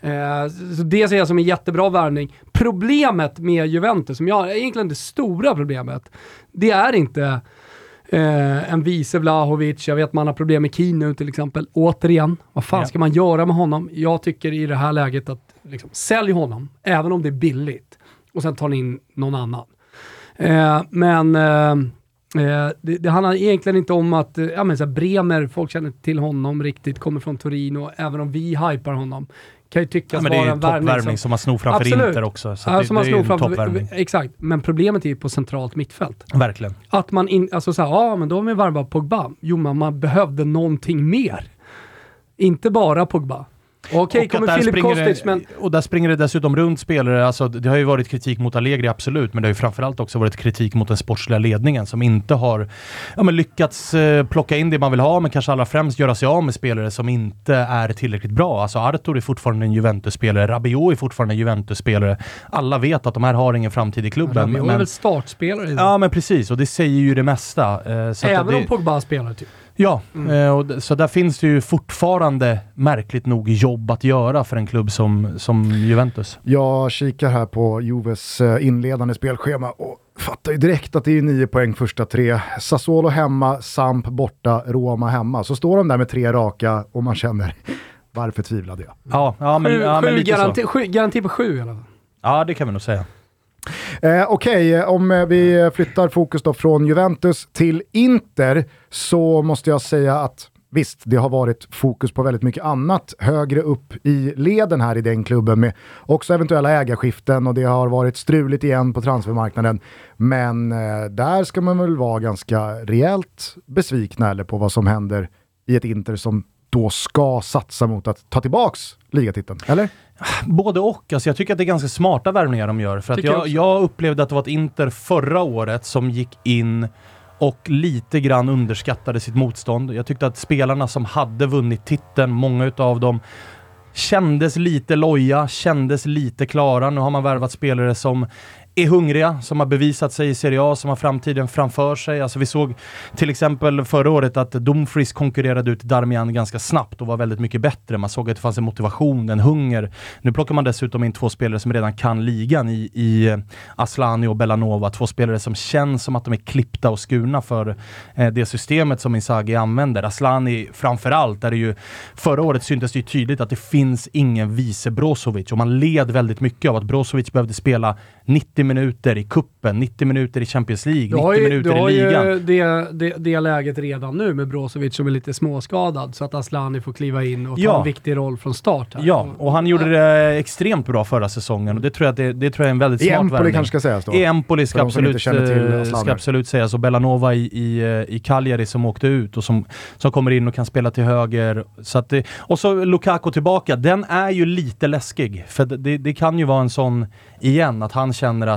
Eh, så det ser jag som en jättebra värvning. Problemet med Juventus, som jag, egentligen det stora problemet, det är inte Eh, en vice Vlahovic, jag vet man har problem med Keen nu till exempel. Återigen, vad fan ja. ska man göra med honom? Jag tycker i det här läget att liksom, sälj honom, även om det är billigt och sen tar ni in någon annan. Eh, men eh, eh, det, det, handlar egentligen inte om att eh, ja, men så Bremer, folk känner till honom riktigt, kommer från Torino, även om vi hypar honom. Kan ju tyckas ja, vara en värvning. Det är ju som, som man snor framför Absolut. Inter också. Så ja, det, som man snor framför, exakt, men problemet är ju på centralt mittfält. Verkligen. Att man in, alltså såhär, ja men då har vi värvat Pogba. Jo men man behövde någonting mer. Inte bara Pogba. Okej, okay, kommer Filip Kostic, men... Och där springer det dessutom runt spelare. Alltså, det har ju varit kritik mot Allegri, absolut, men det har ju framförallt också varit kritik mot den sportsliga ledningen som inte har ja, men lyckats eh, plocka in det man vill ha, men kanske allra främst göra sig av med spelare som inte är tillräckligt bra. Alltså Artur är fortfarande en Juventus-spelare, Rabiot är fortfarande en Juventus-spelare. Alla vet att de här har ingen framtid i klubben. Rabiot men... är väl startspelare? Ja, men precis, och det säger ju det mesta. Eh, Även det... om Pogba spelar, typ? Ja, mm. Eh, och så där finns det ju fortfarande märkligt nog jobb att göra för en klubb som, som Juventus. Jag kikar här på Juves eh, inledande spelschema och fattar ju direkt att det är nio poäng första tre. Sassuolo hemma, Samp borta, Roma hemma. Så står de där med tre raka och man känner, varför tvivlade jag? Ja, ja men, sju, ja, men sju garanti, sju, garanti på sju i alla fall. Ja, det kan vi nog säga. Eh, Okej, okay, om eh, vi flyttar fokus då från Juventus till Inter så måste jag säga att Visst, det har varit fokus på väldigt mycket annat högre upp i leden här i den klubben med också eventuella ägarskiften och det har varit struligt igen på transfermarknaden. Men eh, där ska man väl vara ganska rejält besvikna eller på vad som händer i ett Inter som då ska satsa mot att ta tillbaks ligatiteln, eller? Både och. Alltså jag tycker att det är ganska smarta värvningar de gör. För att jag, jag, upplevde att det var ett Inter förra året som gick in och lite grann underskattade sitt motstånd. Jag tyckte att spelarna som hade vunnit titeln, många utav dem, kändes lite loja, kändes lite klara. Nu har man värvat spelare som är hungriga, som har bevisat sig i Serie A, som har framtiden framför sig. Alltså vi såg till exempel förra året att Dumfries konkurrerade ut Darmian ganska snabbt och var väldigt mycket bättre. Man såg att det fanns en motivation, en hunger. Nu plockar man dessutom in två spelare som redan kan ligan i, i eh, Aslani och Bellanova. Två spelare som känns som att de är klippta och skurna för eh, det systemet som Inzaghi använder. Aslani framförallt, där det ju förra året syntes det tydligt att det finns ingen vice Brozovic och man led väldigt mycket av att Brozovic behövde spela 90 minuter i kuppen, 90 minuter i Champions League, 90 ju, minuter i ligan. Du har ju det, det, det läget redan nu med Brozovic som är lite småskadad så att Aslani får kliva in och ta ja. en viktig roll från start. Här. Ja, och han gjorde det extremt bra förra säsongen och det tror jag, det, det tror jag är en väldigt smart värvning. I Empoli kanske ska sägas då? I Empoli ska, absolut, eh, ska absolut sägas och Bellanova i, i, eh, i Cagliari som åkte ut och som, som kommer in och kan spela till höger. Så att det, och så Lukaku tillbaka, den är ju lite läskig. För det, det kan ju vara en sån, igen, att han känner att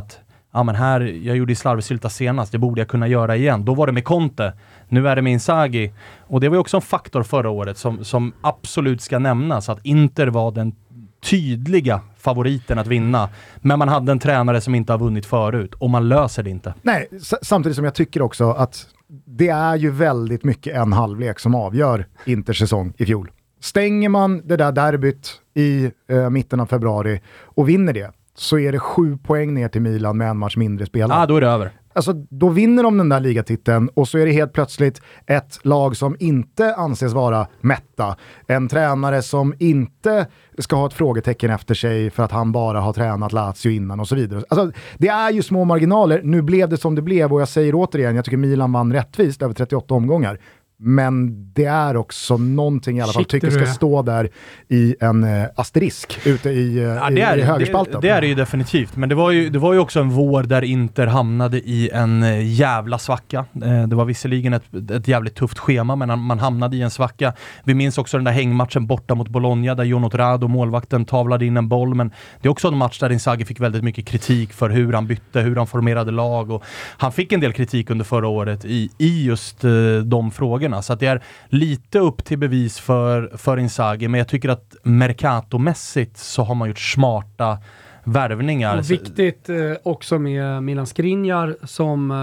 ja men här, jag gjorde ju slarvsylta senast, det borde jag kunna göra igen. Då var det med Conte, nu är det med Inzaghi. Och det var ju också en faktor förra året som, som absolut ska nämnas, att Inter var den tydliga favoriten att vinna. Men man hade en tränare som inte har vunnit förut och man löser det inte. Nej, samtidigt som jag tycker också att det är ju väldigt mycket en halvlek som avgör Inters säsong i fjol. Stänger man det där derbyt i eh, mitten av februari och vinner det, så är det sju poäng ner till Milan med en match mindre spelad. Ja, ah, då är det över. Alltså, då vinner de den där ligatiteln och så är det helt plötsligt ett lag som inte anses vara mätta. En tränare som inte ska ha ett frågetecken efter sig för att han bara har tränat Lazio innan och så vidare. Alltså, det är ju små marginaler. Nu blev det som det blev och jag säger återigen, jag tycker Milan vann rättvist över 38 omgångar. Men det är också någonting i alla fall, Shit, tycker ska stå där i en eh, asterisk ute i, eh, ja, det är, i, i högerspalten. Det, det, är det ju definitivt, men det var ju, det var ju också en vår där Inter hamnade i en eh, jävla svacka. Eh, det var visserligen ett, ett jävligt tufft schema, men man hamnade i en svacka. Vi minns också den där hängmatchen borta mot Bologna där Jon Rado, målvakten, tavlade in en boll, men det är också en match där Inzaghi fick väldigt mycket kritik för hur han bytte, hur han formerade lag och han fick en del kritik under förra året i, i just de frågorna frågorna. Så att det är lite upp till bevis för, för Inzaghi, men jag tycker att Mercato-mässigt så har man gjort smarta värvningar. Och viktigt eh, också med Milan Skriniar som... Eh,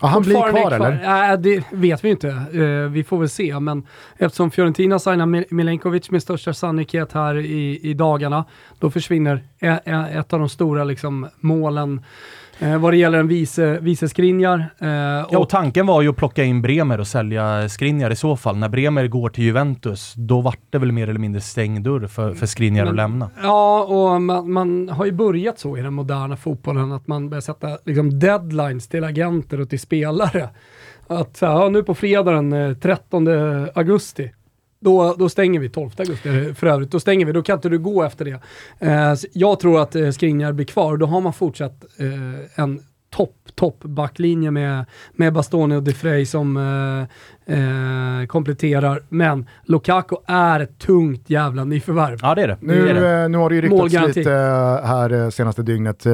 ja, han blir kvar, kvar eller? Nej, äh, det vet vi inte. Eh, vi får väl se, men eftersom Fiorentina signar Milenkovic med största sannolikhet här i, i dagarna, då försvinner ett av de stora liksom, målen Eh, vad det gäller en vice, vice Skriniar. Eh, ja, och tanken var ju att plocka in Bremer och sälja Skriniar i så fall. När Bremer går till Juventus, då vart det väl mer eller mindre stängd dörr för, för Skriniar Men, att lämna. Ja, och man, man, har ju börjat så i den moderna fotbollen, att man börjar sätta liksom, deadlines till agenter och till spelare. Att ja, nu på fredag den 13 eh, augusti, då, då stänger vi 12 augusti för övrigt. Då stänger vi, då kan inte du gå efter det. Eh, jag tror att eh, Skriniar blir kvar och då har man fortsatt eh, en topp, topp backlinje med, med Bastoni och De Frey som eh, eh, kompletterar. Men Lukaku är ett tungt jävla nyförvärv. Ja det är det. Nu, det, är det. Eh, nu har det ju ryktats lite eh, här eh, senaste dygnet,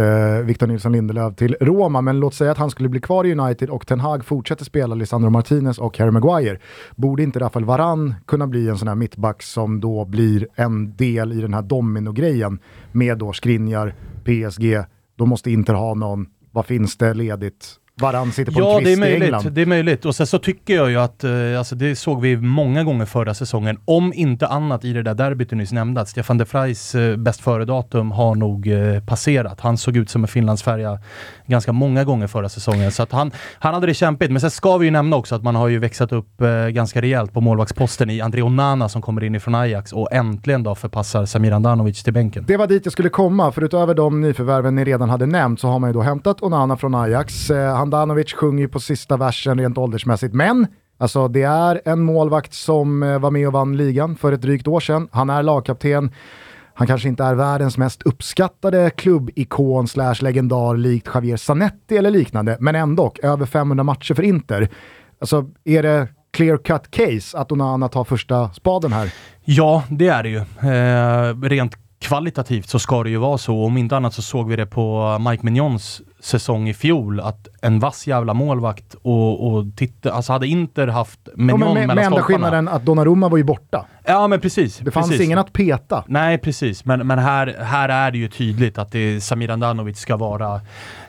Victor Nilsson Lindelöf till Roma, men låt säga att han skulle bli kvar i United och Ten Hag fortsätter spela Lisandro Martinez och Harry Maguire. Borde inte Rafael Varan kunna bli en sån här mittback som då blir en del i den här domino-grejen med då Skriniar, PSG, då måste Inter ha någon vad finns det ledigt? Varann sitter på ja, en kvist det är möjligt, i England. det är möjligt. Och sen så tycker jag ju att, eh, alltså det såg vi många gånger förra säsongen, om inte annat i det där derbyt du nyss nämnde, att Stefan de Vrijs eh, bäst före-datum har nog eh, passerat. Han såg ut som en finlandsfärja ganska många gånger förra säsongen, så att han, han hade det kämpigt. Men sen ska vi ju nämna också att man har ju växlat upp ganska rejält på målvaktsposten i André Onana som kommer in ifrån Ajax och äntligen då förpassar Samir Andanovic till bänken. Det var dit jag skulle komma, för utöver de nyförvärven ni redan hade nämnt så har man ju då hämtat Onana från Ajax. Handanovic sjunger ju på sista versen rent åldersmässigt, men Alltså det är en målvakt som eh, var med och vann ligan för ett drygt år sedan. Han är lagkapten. Han kanske inte är världens mest uppskattade klubbikon slash legendar likt Javier Zanetti eller liknande, men ändå över 500 matcher för Inter. Alltså är det clear cut case att Onana tar första spaden här? Ja, det är det ju. Eh, rent kvalitativt så ska det ju vara så. Om inte annat så såg vi det på Mike Mignons säsong i fjol att en vass jävla målvakt och, och titta, alltså hade Inter haft Mignon ja, mellan Med enda skillnaden att Donnarumma var ju borta. Ja men precis. Det fanns precis. ingen att peta. Nej precis, men, men här, här är det ju tydligt att det Samir Andanovic ska vara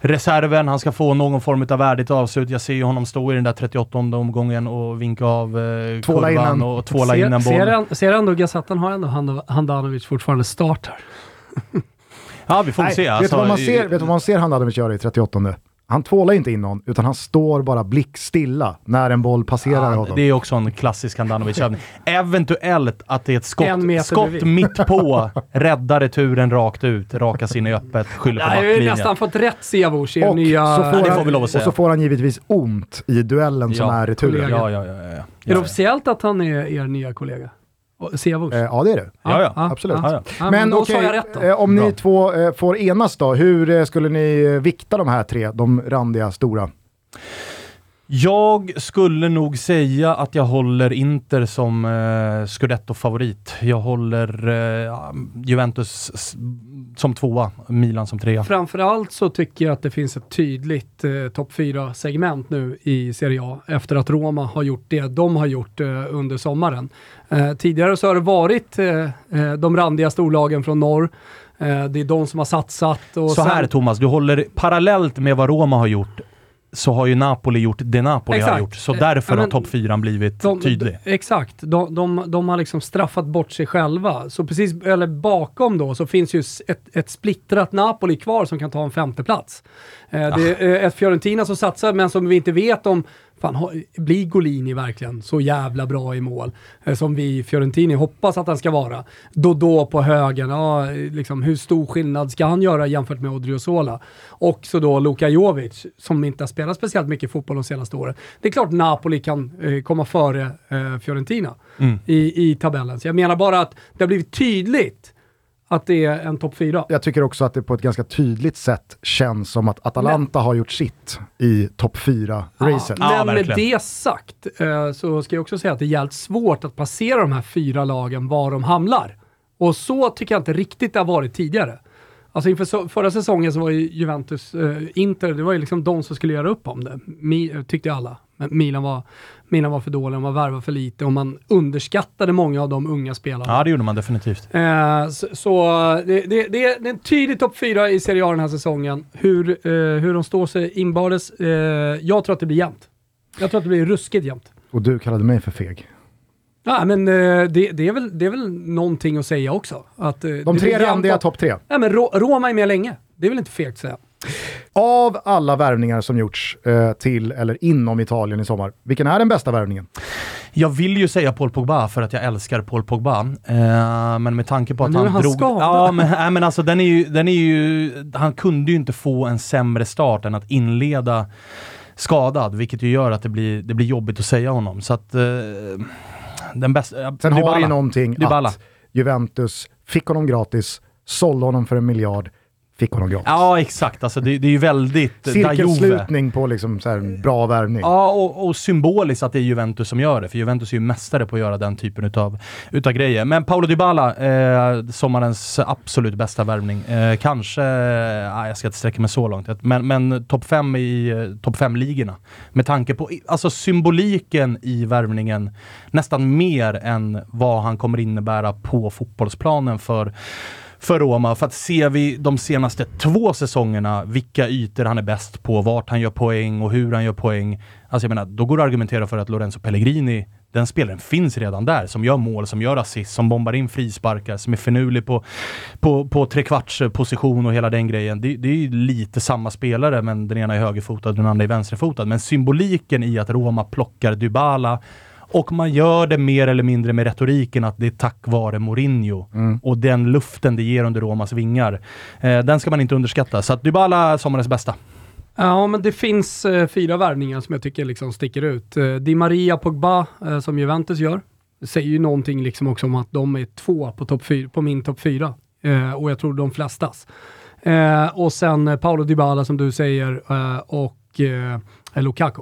reserven. Han ska få någon form av värdigt avslut. Jag ser ju honom stå i den där 38 omgången och vinka av eh, tvåla kurvan innan. och tvåla ser, in en boll. Ser, ser ändå Gazettan har ändå Handanovic fortfarande startar. Ja, vi får Nej, se. Alltså, vet, du vad man ser, vet du vad man ser Handanovic göra i 38? Han tvålar inte in någon, utan han står bara blickstilla när en boll passerar ja, honom. Det är också en klassisk Handanovic-övning. Eventuellt att det är ett skott, skott mitt på, räddar returen rakt ut, rakas in i öppet, skyller på backlinjen. Jag har nästan fått rätt Siavush i nya... Så får ja, han, och så får han givetvis ont i duellen ja, som är returen. Ja, ja, ja, ja, ja. Är det officiellt att han är er nya kollega? Sevos? Eh, ja det är det. Ja, ja. Absolut. Ja, ja. men men okej, eh, om Bra. ni två eh, får enas då, hur eh, skulle ni eh, vikta de här tre, de randiga stora? Jag skulle nog säga att jag håller Inter som eh, scudetto-favorit. Jag håller eh, Juventus som tvåa, Milan som trea. Framförallt så tycker jag att det finns ett tydligt eh, topp 4-segment nu i Serie A efter att Roma har gjort det de har gjort eh, under sommaren. Eh, tidigare så har det varit eh, eh, de randiga storlagen från norr. Eh, det är de som har satsat. Och Så sen- här Thomas, du håller parallellt med vad Roma har gjort så har ju Napoli gjort det Napoli har Exakt. gjort. Så Eh, därför ja, har topp fyran blivit De, tydlig. exakt, de, de, de har liksom straffat bort sig själva. Så precis, eller bakom då, så finns ju ett, ett splittrat Napoli kvar som kan ta en femteplats. Eh, det är eh, ett Fiorentina som satsar, men som vi inte vet om Fan, blir Golini verkligen så jävla bra i mål eh, som vi i Fiorentini hoppas att han ska vara? Dodå på högen, ja, liksom, hur stor skillnad ska han göra jämfört med Odriozola? Och så då Luka Jovic, som inte har spelat speciellt mycket fotboll de senaste åren. Det är klart Napoli kan eh, komma före eh, Fiorentina Mm. i, i tabellen. Så jag menar bara att det har blivit tydligt att det är en topp fyra. Jag tycker också att det på ett ganska tydligt sätt känns som att Atalanta har gjort sitt i topp 4-racet. Ja, Men med det sagt eh, så ska jag också säga att det är jävligt svårt att placera de här fyra lagen var de hamnar. Och så tycker jag inte riktigt det har varit tidigare. Alltså inför förra säsongen så var ju Juventus, eh, Inter, det var ju liksom de som skulle göra upp om det. Mi, tyckte alla. Men Milan var, Milan var för dåliga, de var värva för lite och man underskattade många av de unga spelarna. Ja, det gjorde man definitivt. Eh, så så det, det, det, är, en tydlig topp fyra i Serie A den här säsongen. Hur, eh, hur de står sig inbördes. Eh, jag tror att det blir jämnt. Jag tror att det blir ruskigt jämnt. Och du kallade mig för feg. Ja, men eh, det, det, är väl, det är väl någonting att säga också. Att, eh, De tre randiga topp tre. Ja, men Ro, Roma är med länge. Det är väl inte fegt att säga. Av alla värvningar som gjorts eh, till eller inom Italien i sommar, vilken är den bästa värvningen? Jag vill ju säga Paul Pogba för att jag älskar Paul Pogba. Eh, men med tanke på att Men nu är han, han drog... Ja, men, nej, men alltså den är, ju, den är ju... Han kunde ju inte få en sämre start än att inleda skadad, vilket ju gör att det blir, det blir jobbigt att säga honom. Så att... Eh, den bästa... Sen har Dybala. det ju någonting Dybala. att Juventus fick honom gratis, sålde honom för en miljard, fick honom gratis. Ja, exakt. Alltså, det, det är ju väldigt... Cirkelslutning på liksom så här bra värvning. Ja, och, och symboliskt att det är Juventus som gör det, för Juventus är ju mästare på att göra den typen utav, utav grejer. Men Paolo Dybala, eh, sommarens absolut bästa värvning. Eh, kanske, eh, jag ska inte sträcka mig så långt, men, men topp fem i eh, topp fem ligorna Med tanke på alltså symboliken i värvningen, nästan mer än vad han kommer innebära på fotbollsplanen för för Roma. För att ser vi de senaste två säsongerna vilka ytor han är bäst på, vart han gör poäng och hur han gör poäng. Alltså jag menar, då går det att argumentera för att Lorenzo Pellegrini, den spelaren finns redan där. Som gör mål, som gör assist, som bombar in frisparkar, som är finurlig på, på, på trekvarts position och hela den grejen. Det, det är ju lite samma spelare, men den ena är högerfotad och den andra är vänsterfotad. Men symboliken i att Roma plockar Dybala och man gör det mer eller mindre med retoriken att det är tack vare Mourinho och den luften det ger under Romas vingar. Eh, den ska man inte underskatta. Så att Dybala sommarens bästa. Ja, men det finns eh, fyra värvningar som jag tycker liksom sticker ut. Eh, Di Maria Pogba, eh, som Juventus gör, säger ju någonting liksom också om att de är två på, topp fyra, på min topp fyra. Eh, och jag tror de flestas. Eh, och sen eh, Paolo Dybala som du säger eh, och eh, Lukaku.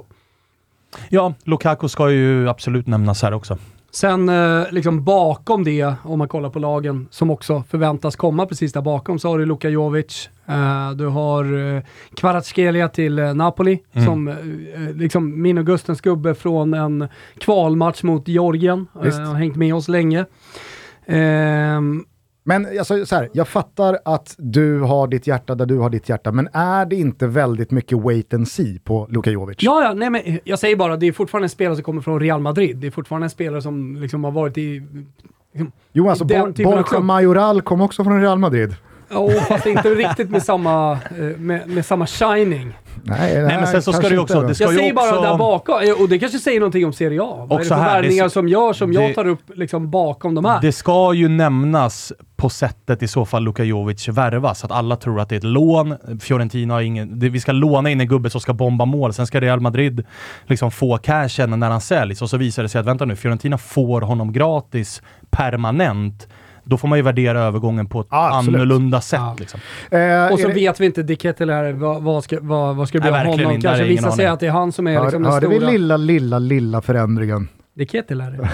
Ja, Lukaku ska ju absolut nämnas här också. Sen eh, liksom bakom det, om man kollar på lagen som också förväntas komma precis där bakom, så har du Luka Jovic, eh, du har eh, Kvaratskhelia till eh, Napoli, Mm. som liksom min och Gustens gubbe från en kvalmatch mot Georgien, eh, har hängt med oss länge. Men alltså, så här, jag fattar att du har ditt hjärta där du har ditt hjärta, men är det inte väldigt mycket wait and see på Luka Jovic? ja, ja, nej men jag säger bara, det är fortfarande en spelare som kommer från Real Madrid. Det är fortfarande en spelare som liksom har varit i... Liksom, Jo, alltså Borja. Majoral kom också från Real Madrid. Oh, fast inte riktigt med samma, eh, med, med samma shining. Nej, men sen så ska det ju också- det ska Jag ju säger bara också- där bakom, eh, och det kanske säger någonting om Serie A. Vad är det Också för här, det- värvningar som görs som det- jag tar upp liksom bakom de här? Det ska ju nämnas på sättet i så fall Luka Jovic värvas, så att alla tror att det är ett lån. Fiorentina har ingen... Det, vi ska låna in en gubbe som ska bomba mål, sen ska Real Madrid liksom få cashen när han säljs och så visar det sig att vänta nu, Fiorentina får honom gratis permanent då får man ju värdera övergången på ett Ja, annorlunda sätt. Ja. Liksom. Eh, Och så är det- vet vi inte, Dick Ketteler, vad, vad, ska, vad, vad ska det bli av honom? inte. Kanske är säger aning. att det är han som är Hör, liksom den hörde vi stora... lilla, lilla, lilla förändringen? Dick Ketteler.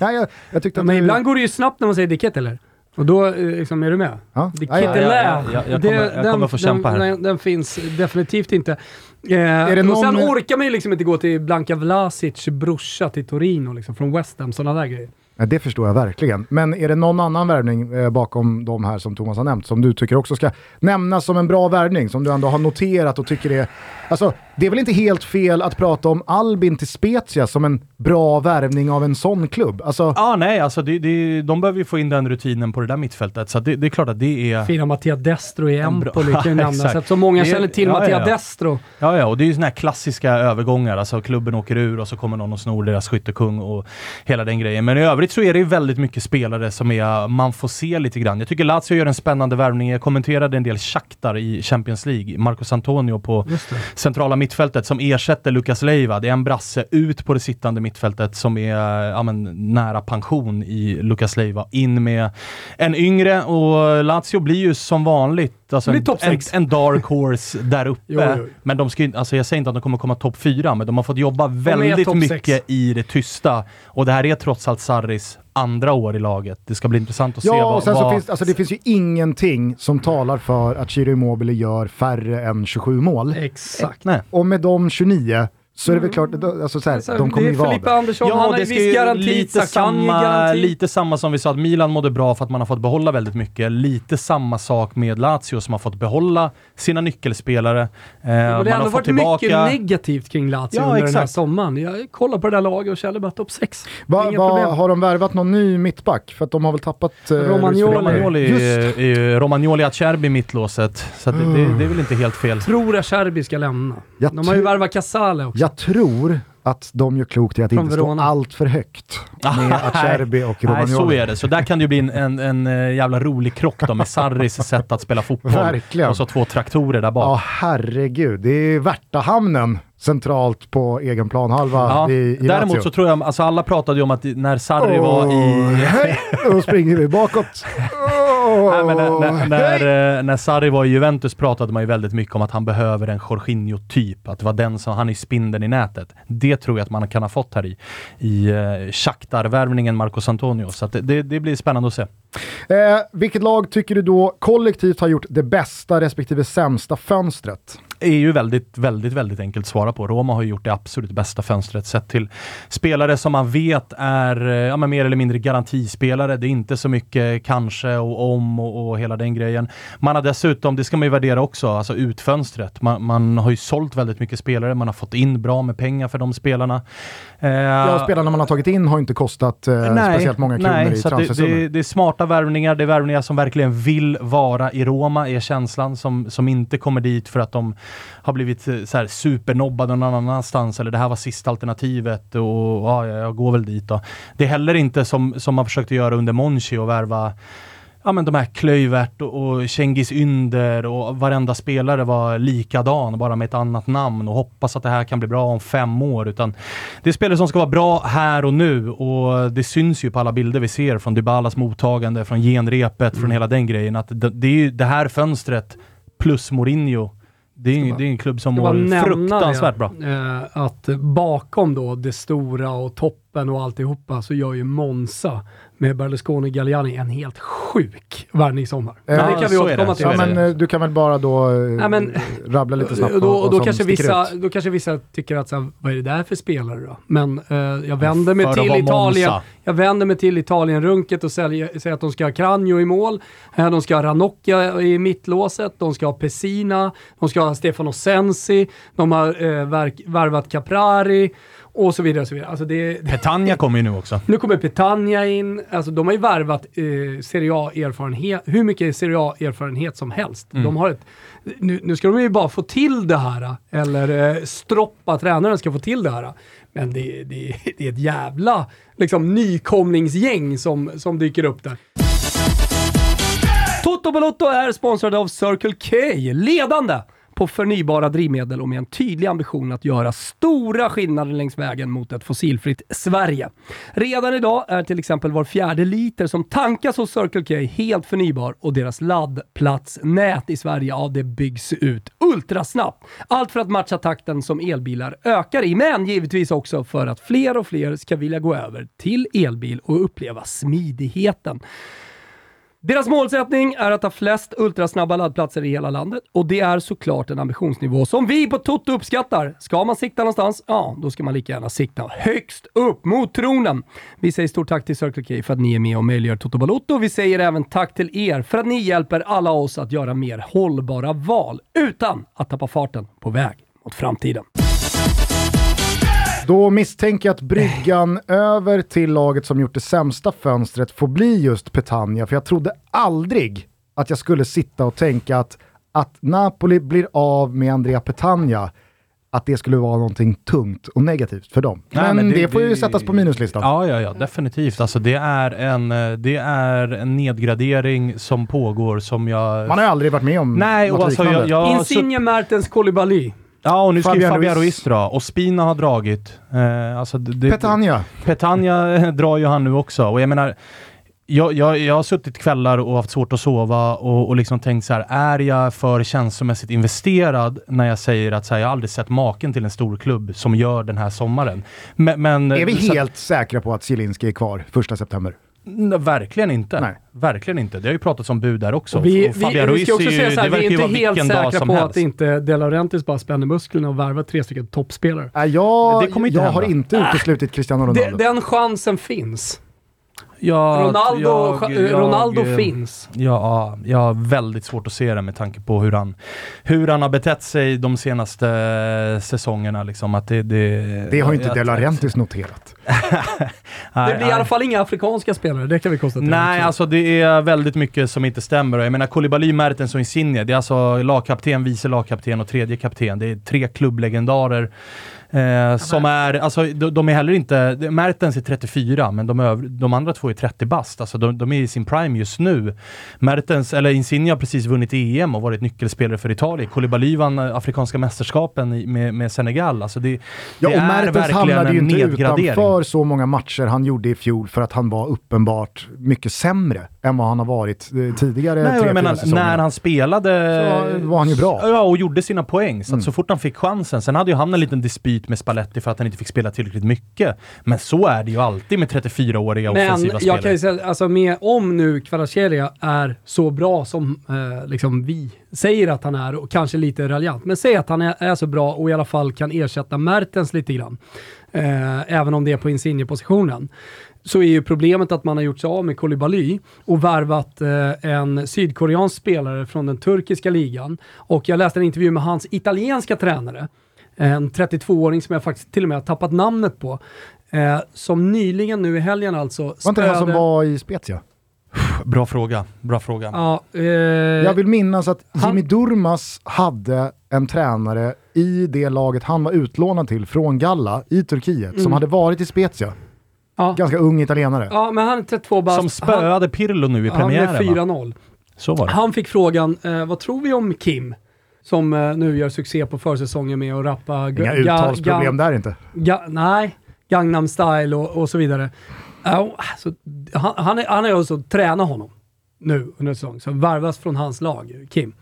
Nej, jag, jag tyckte Men du- ibland går det ju snabbt när man säger Dick Ketteler. Och då eh, liksom, är du med? Ja. Dick Ja, ja, ja. Ja, ja, jag kommer- jag kommer få kämpa den, här. Den, den finns definitivt inte. Eh, det och någon- sen orkar man ju liksom inte gå till Blanka Vlasic brorsa till Torino, liksom, från West Ham, sådana där grejer. Ja, det förstår jag verkligen. Men är det någon annan värvning eh, bakom de här som Thomas har nämnt som du tycker också ska nämnas som en bra värvning som du ändå har noterat och tycker är... Alltså, det är väl inte helt fel att prata om Albin till Spezia som en bra värvning av en sån klubb? Alltså, Ja, nej, alltså det, det, de behöver ju få in den rutinen på det där mittfältet. Så det, det är klart att det är... Fina Mattia Destro i Empoli kan ju nämnas, eftersom många Det känner till ja, Mattia ja. Destro. Ja, ja, och det är ju såna här klassiska övergångar. Alltså klubben åker ur och så kommer någon och snor deras skyttekung och hela den grejen. Men i övrigt så är det ju väldigt mycket spelare som är, man får se lite grann. Jag tycker Lazio gör en spännande värvning. Jag kommenterade en del Shakhtar i Champions League. Marcos Antonio på centrala mittfältet som ersätter Lucas Leiva. Det är en brasse ut på det sittande mittfältet som är ja, men, nära pension i Lucas Leiva. In med en yngre och Lazio blir ju som vanligt alltså en, en, en dark horse där uppe. Jo, jo. Men de ska alltså jag säger inte att de kommer komma topp fyra, men de har fått jobba väldigt mycket sex. i det tysta. Och det här är trots allt Sarris andra år i laget. Det ska bli intressant att se ja, vad... och sen så vad finns, alltså, det finns ju ingenting som talar för att Ciro Immobile gör färre än 27 mål. Exakt. Nej. Och med de 29 så är det väl klart, då- alltså, så här, Alltså, de kommer ju är vara där. Andersson, han har det ska viss ju garanti, lite samma, garanti. lite samma som vi sa att Milan mådde bra för att man har fått behålla väldigt mycket. Lite samma sak med Lazio som har fått behålla sina nyckelspelare. Eh, Men det har man ändå har fått varit tillbaka... mycket negativt kring Lazio Ja, under den här exakt. sommaren. Jag kollar på det där laget och känner bara topp 6. Va, va, har de värvat någon ny mittback? För att de har väl tappat... eh, Romagnoli. Romagnoli, Just ju Romagnoli Acerbi mittlåset. Så att det, det, det är väl inte helt fel. Tror Acerbi ska lämna. Jag De har ju värvat Casale också. Jag tror att de gör klokt i att Från inte stå Verona. allt för högt med Acerbi och Nej, Romagnoli. så är det. Så där kan det ju bli en, en, en eh, jävla rolig krock då med Sarris sätt att spela fotboll. Verkligen. Och så två traktorer där bak. Ja, herregud. Det är Värtahamnen centralt på egen planhalva Ja, i, i däremot Lazio. så tror jag, alltså alla pratade ju om att när Sarri Åh, var i... Och springer vi bakåt. Åh, Nej, men när, när, hej! när, eh, när Sarri var i Juventus pratade man ju väldigt mycket om att han behöver en Jorginho-typ. Att det var den som, han är spindeln i nätet. Det tror jag att man kan ha fått här i, i uh, Shakhtar-värvningen Marcos Antonio. Så det, det, det blir spännande att se. Eh, vilket lag tycker du då kollektivt har gjort det bästa respektive sämsta fönstret? Är ju väldigt, väldigt, väldigt enkelt att svara på. Roma har ju gjort det absolut bästa fönstret sett till spelare som man vet är eh, ja, mer eller mindre garantispelare. Det är inte så mycket kanske och om och, och hela den grejen. Man har dessutom, det ska man ju värdera också, alltså utfönstret. Man, man har ju sålt väldigt mycket spelare, man har fått in bra med pengar för de spelarna. Eh, Ja, spelarna man har tagit in har inte kostat eh, speciellt många kronor nej, i att det, transfersummor. det, det är smarta värvningar, det är värvningar som verkligen vill vara i Roma, är känslan, som, som inte kommer dit för att de har blivit eh, så här, supernobbade någon annanstans eller det här var sista alternativet och ja, jag, går väl dit då. Det är heller inte som, som man försökte göra under Monchi och värva ja, men de här Klöivert och, Cengiz Ynder och varenda spelare var likadan, bara med ett annat namn och hoppas att det här kan bli bra om fem år. Utan det är spelare som ska vara bra här och nu och det syns ju på alla bilder vi ser från Dybalas mottagande, från genrepet, från hela den grejen. Att det, det är ju det här fönstret plus Mourinho. Det är, ju- det är en klubb som bara mår fruktansvärt det, bra. Eh, att bakom då det stora och toppen och alltihopa så gör ju Monza med Berlusconi Galliani en helt sjuk värvning i sommar. Men Ja, det kan vi återkomma till. Ja, men eh, du kan väl bara då eh, Nej, men- rabbla lite snabbt och då, och då, som kanske vissa, ut. då kanske vissa tycker att så här, vad är det där för spelare då? Men eh, jag vänder mig För till Italien. Monza. Jag vänder mig till Italien-runket och säger, säger att de ska ha Cranio i mål, eh, de ska ha Ranocchia i mittlåset, de ska ha Pessina, de ska ha Stefano Sensi, de har eh, värvat Caprari och så vidare. Och så vidare. Alltså det, Petagna kommer ju nu också. nu kommer Petagna in, alltså de har ju värvat eh, Serie A-erfarenhet, hur mycket Serie A-erfarenhet som helst. Mm. De har ett, nu, nu ska de ju bara få till det här, eller eh, Stroppa, tränaren, ska få till det här. Men det, det, det är ett jävla liksom, nykomlingsgäng som, som dyker upp där. Toto Balotto är sponsrad av Circle K, ledande på förnybara drivmedel och med en tydlig ambition att göra stora skillnader längs vägen mot ett fossilfritt Sverige. Redan idag är till exempel var fjärde liter som tankas hos Circle K helt förnybar och deras laddplatsnät i Sverige, ja det byggs ut ultrasnabbt. Allt för att matcha takten som elbilar ökar i, men givetvis också för att fler och fler ska vilja gå över till elbil och uppleva smidigheten. Deras målsättning är att ha flest ultrasnabba laddplatser i hela landet och det är såklart en ambitionsnivå som vi på Toto uppskattar. Ska man sikta någonstans, ja, då ska man lika gärna sikta högst upp mot tronen. Vi säger stort tack till Circle K för att ni är med och möjliggör Toto Balotto. Vi säger även tack till er för att ni hjälper alla oss att göra mer hållbara val utan att tappa farten på väg mot framtiden. Då misstänker jag att bryggan över till laget som gjort det sämsta fönstret får bli just Petagna, för jag trodde aldrig att jag skulle sitta och tänka att, att Napoli blir av med Andrea Petagna, att det skulle vara någonting tungt och negativt för dem. Nej, men, men det, det- får ju det- sättas på minuslistan. Ja, ja, ja, definitivt. Alltså, det, är en, eh, det är en nedgradering som pågår som jag... Man har aldrig varit med om Nej, något och alltså, liknande. jag, jag, Insigne Mertens Koulibaly. Ja, och nu ska ju Fabian Fabian Ruiz. Dra. Och Spina har dragit. Eh, alltså det, Petagna. Petagna drar ju han nu också. Och jag menar, jag, jag, jag har suttit kvällar och haft svårt att sova och, och liksom tänkt så här, är jag för känslomässigt investerad när jag säger att så här, jag aldrig sett maken till en stor klubb som gör den här sommaren. Men, men, Är vi så att- helt säkra på att Zielinski är kvar första september? Nej, verkligen inte. Nej. Verkligen inte. Det har ju pratats om bud där också. Och vi, och vi, Fabian vi Ruiz ska också är ju, säga så här, vi är inte helt säkra på helst. att inte De Laurentiis bara spänner musklerna och värvar tre stycken toppspelare. Äh, jag Det kommer inte jag har inte uteslutit Cristiano De, Ronaldo. den chansen finns. Ja, Ronaldo, jag- jag, Ronaldo jag- finns. Ja, jag har väldigt svårt att se det med tanke på hur han, hur han har betett sig de senaste eh, säsongerna. Liksom, att det, det, det har ju inte jag- De Laurentiis noterat. Det blir i alla fall inga afrikanska spelare, det kan vi konstatera. Nej, också. alltså det är väldigt mycket som inte stämmer. Jag menar Koulibaly, Mertens och Insigne, det är alltså lagkapten, vice lagkapten och tredje kapten. Det är tre klubblegendarer. Eh, som är, alltså de, de är heller inte, Mertens är 34, men de, öv, de andra två är 30 bast. Alltså de, de är i sin prime just nu. Mertens, eller Insigne har precis vunnit EM och varit nyckelspelare för Italien. Koulibaly vann eh, Afrikanska mästerskapen i, med, med Senegal. Alltså det, Ja, det och är Mertens hamnade ju inte utanför så många matcher han gjorde i fjol för att han var uppenbart mycket sämre än vad han har varit eh, tidigare Nej, tre, jag menar, när han spelade... Så var han ju bra. Ja, och gjorde sina poäng. Så Mm. så fort han fick chansen. Sen hade ju han en liten dispyt med Spalletti för att han inte fick spela tillräckligt mycket. Men så är det ju alltid med 34-åriga Men offensiva jag kan spelare. ju säga, alltså med, om nu Kvaratskhelia är så bra som eh, liksom vi säger att han är och kanske lite raljant, men säg att han är, är så bra och i alla fall kan ersätta Mertens lite grann, eh, även om det är på Insigne-positionen, så är ju problemet att man har gjort sig av med Koulibaly och värvat eh, en sydkoreansk spelare från den turkiska ligan. Och jag läste en intervju med hans italienska tränare, en 32-åring som jag faktiskt till och med har tappat namnet på, eh, som nyligen nu i helgen alltså Var inte det han som var i Spezia? Bra fråga. Bra fråga. Ja, eh, Jag vill minnas att han- Jimmy Durmas hade en tränare i det laget han var utlånad till från Galla i Turkiet som hade varit i Spezia. Ja, Ganska ung italienare. ja, men han är 32 bast. Som spöade Pirlo nu i han, han premiären va? 4-0. Så var det. Han fick frågan, eh, vad tror vi om Kim? Som eh, nu gör succé på försäsongen med att rappa... ga- Inga ga- uttalsproblem ga- där inte. ga- nej, Gangnam style och, och så vidare. Ja, alltså, han, han, är, han är alltså träna honom nu under säsong, så värvas från hans lag, Kim.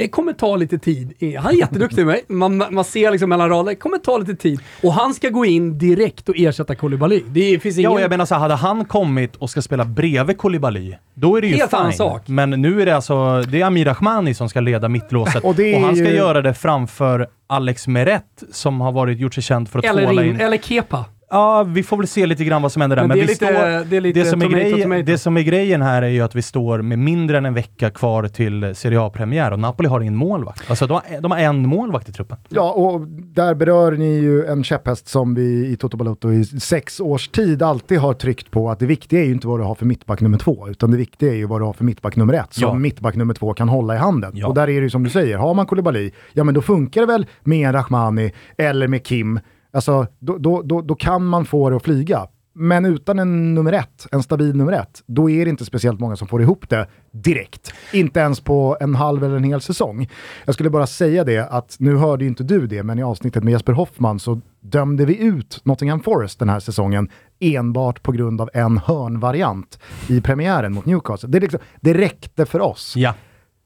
Det kommer ta lite tid. Han är jätteduktig med mig. Man, man ser liksom mellan raderna. Det kommer ta lite tid. Och han ska gå in direkt och ersätta Koulibaly. Det finns Ja, ingen... och jag menar så här, hade han kommit och ska spela bredvid Koulibaly, då är det ju Helt fine. annan sak. Men nu är det alltså, det är Amir Rahmani som ska leda mittlåset. Och och, han ska ju- göra det framför Alex Meret, som har varit, gjort sig känd för att eller, tvåla in... eller Kepa. Ja, vi får väl se lite grann vad som händer där. Men Men, det är vi lite- står, det är lite som är tomato, grejen, tomato. det som är grejen här är ju att vi står med mindre än en vecka kvar till Serie A-premiär och Napoli har ingen målvakt. Alltså de har, de har en målvakt i truppen. Ja, och där berör ni ju en käpphäst som vi i Toto Balotto i sex års tid alltid har tryckt på att det viktiga är ju inte vad du har för mittback nummer två, utan det viktiga är ju vad du har för mittback nummer ett, som Ja. mittback nummer två kan hålla i handen. Ja. Och där är det ju som du säger, har man Koulibaly, ja men då funkar det väl med en Rahmani eller med Kim, alltså då, då, då, då kan man få det att flyga. Men utan en nummer ett, en stabil nummer ett, då är det inte speciellt många som får ihop det direkt. Inte ens på en halv eller en hel säsong. Jag skulle bara säga det att, nu hörde ju inte du det, men i avsnittet med Jesper Hoffman så dömde vi ut Nottingham Forest den här säsongen enbart på grund av en hörnvariant i premiären mot Newcastle. Det, liksom, det räckte för oss. Ja.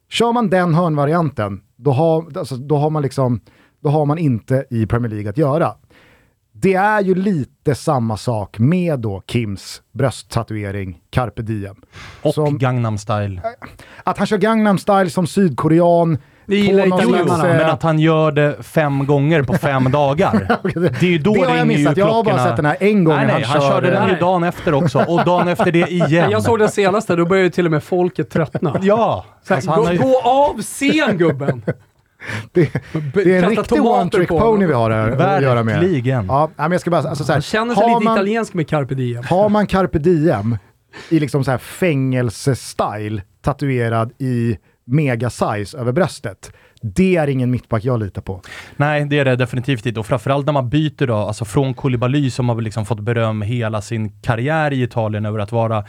Kör man den hörnvarianten, då har, alltså, då har man liksom då har man inte i Premier League att göra. Det är ju lite samma sak med då Kims brösttatuering Carpe Diem. Och Som- Gangnam style. Att han kör Gangnam style som sydkorean. Vi gillar italienarna, slags, eh, Men att han gör det fem gånger på fem dagar. Det är ju då det har jag missat. Jag har bara sett den här en gång Nej, nej, han han, kör, körde den ju dagen efter också. Och dagen efter det igen. Jag såg den senaste, då började ju till och med folket tröttna. Ja. Alltså, han gå, har ju... gå av scen gubben! Det, det är en riktig one-trick på pony vi har här att göra med. Verkligen. Ja, men jag ska bara, alltså så här, Han känner sig lite man- italiensk med carpe diem. Har man carpe diem i liksom så här fängelsestyle tatuerad i mega size över bröstet, det är ingen mittback jag litar på. Nej, det är det definitivt inte. Och framförallt när man byter då, alltså från Koulibaly som har liksom fått beröm hela sin karriär i Italien över att vara,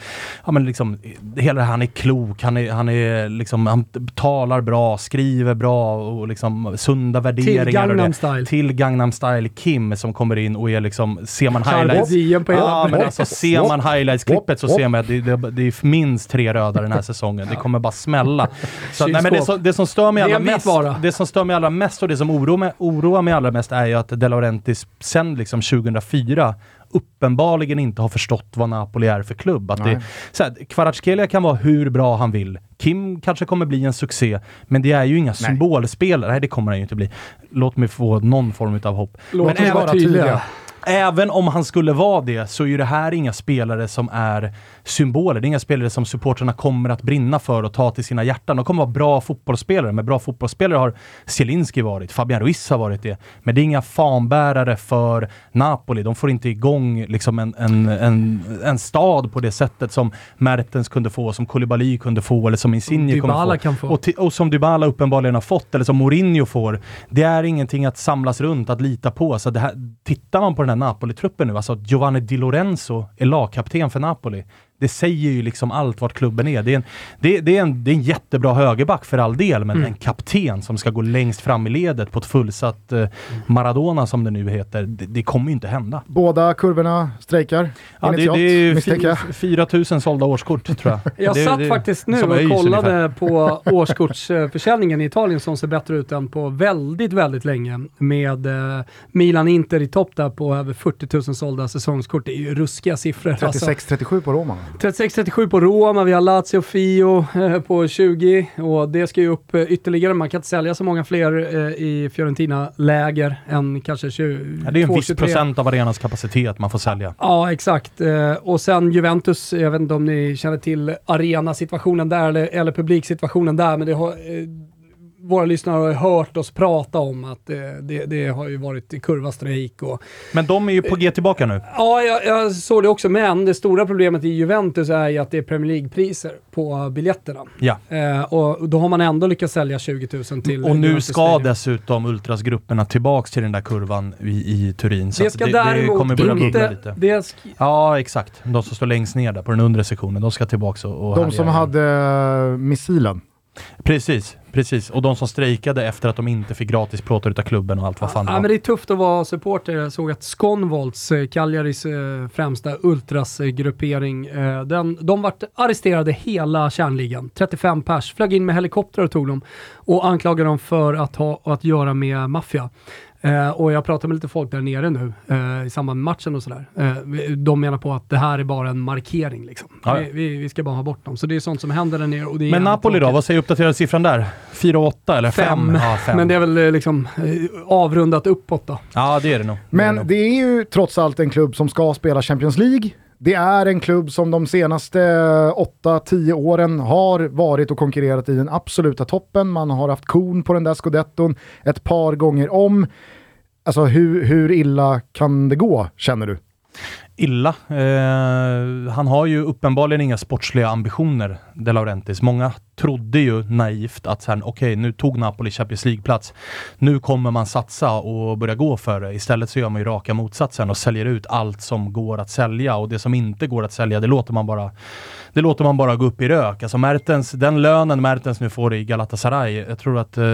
ja men liksom, hela det här, han är klok, han är, han är liksom, han talar bra, skriver bra och liksom sunda värderingar. och Gangnam. Style. Till Gangnam Style Kim som kommer in och är liksom, ser man highlights. på hela Ja, men alltså ser man highlights-klippet så ser man att det, det, det är minst tre röda den här säsongen. Det kommer bara smälla. Så, nej, men det, som, det som stör mig allra mest, vara. det som stör mig allra mest och det som oroar mig, oroar mig allra mest är ju att De Laurentiis sen liksom 2004 uppenbarligen inte har förstått vad Napoli är för klubb. Att Nej. det, så här, Kvaratskhelia kan vara hur bra han vill. Kim kanske kommer bli en succé, men det är ju inga symbolspelare. Nej, det kommer han ju inte bli. Låt mig få någon form av hopp. Låt Men oss vara tydliga. Även om han skulle vara det så är ju det här inga spelare som är symboler. Det är inga spelare som supporterna kommer att brinna för och ta till sina hjärtan. De kommer vara bra fotbollsspelare, men bra fotbollsspelare har Zielinski varit, Fabian Ruiz har varit det. Men det är inga fanbärare för Napoli. De får inte igång liksom en, en, en, en stad på det sättet som Mertens kunde få, som Koulibaly kunde få eller som Insigne kommer få. få. Och, ti- och som Dybala uppenbarligen har fått, eller som Mourinho får. Det är ingenting att samlas runt, att lita på. Så det här, tittar man på den här Napoli-truppen nu, alltså att Giovanni Di Lorenzo är lagkapten för Napoli. Det säger ju liksom allt vart klubben är. Det är en, det, det är en, det är en jättebra högerback för all del, men en kapten som ska gå längst fram i ledet på ett fullsatt eh, Maradona som det nu heter, det, det kommer ju inte hända. Båda kurvorna strejkar Ja, det, det är misstänker jag. fy- 4000 sålda årskort tror jag. Jag det, satt det- faktiskt nu och kollade ungefär. på årskortsförsäljningen i Italien som ser bättre ut än på väldigt, väldigt länge. Med eh, Milan-Inter i topp där på över 40 000 sålda säsongskort. Det är ju ruskiga siffror. Alltså. 36-37 på Roma. 36-37 på Roma, vi har Lazio och Fio eh, på 20 och det ska ju upp eh, ytterligare. Man kan inte sälja så många fler eh, i Fiorentina-läger än kanske 20, Ja, det är en viss 22-23. procent av arenans kapacitet man får sälja. Ja, exakt. Och sen Juventus, jag vet inte om ni känner till arenasituationen där eller, eller publiksituationen där, men det har, våra lyssnare har hört oss prata om att eh, det, det har ju varit kurvastrejk och Men de är ju på G tillbaka nu. Ja, jag, jag såg det också, men det stora problemet i Juventus är ju att det är Premier League-priser på biljetterna. Ja. Eh, och då har man ändå lyckats sälja 20 000 till Och nu Juventus ska Stadium. dessutom Ultrasgrupperna tillbaks till den där kurvan i, i Turin. Så Det att ska det, däremot det kommer börja bubbla inte... lite. Det Ja, exakt. De som står längst ner där på den undre sektionen, de ska tillbaks och, och De som igen. hade eh, missilen. Precis, precis. Och de som strejkade efter att de inte fick gratis plåtar utav klubben och allt vad fan det Ja, var. men det är tufft att vara supporter. Jag såg att Sconvolts, eh, Cagliaris eh, främsta ultrasgruppering, eh, den, de vart arresterade hela kärnligan. 35 pers, flög in med helikoptrar och tog dem och anklagade dem för att ha att göra med maffia. Eh, och jag pratade med lite folk där nere nu eh, i samband med matchen och sådär. Eh, de menar på att det här är bara en markering liksom. Ja, ja. Vi, vi, vi ska bara ha bort dem. Så det är sånt som händer där nere. Och det är Men Napoli då? tråkigt. Vad säger uppdaterade siffran där? 4 och 8 eller 5? Fem. Ja. Men det är väl eh, liksom eh, avrundat uppåt då. ja, det är det nog. Det är det Men nog. det är ju trots allt en klubb som ska spela Champions League. Det är en klubb som de senaste 8-10 åren har varit och konkurrerat i den absoluta toppen. Man har haft kon på den där scudetton ett par gånger om. Alltså hur, hur illa kan det gå, känner du? illa. Eh, han har ju uppenbarligen inga sportsliga ambitioner, De Laurentiis. Många trodde ju naivt att okej, okay, nu tog Napoli Champions League-plats. Nu kommer man satsa och börja gå för det. Istället så gör man ju raka motsatsen och säljer ut allt som går att sälja och det som inte går att sälja, det låter man bara det låter man bara gå upp i rök. Alltså Mertens, den lönen Mertens nu får i Galatasaray, jag tror att eh,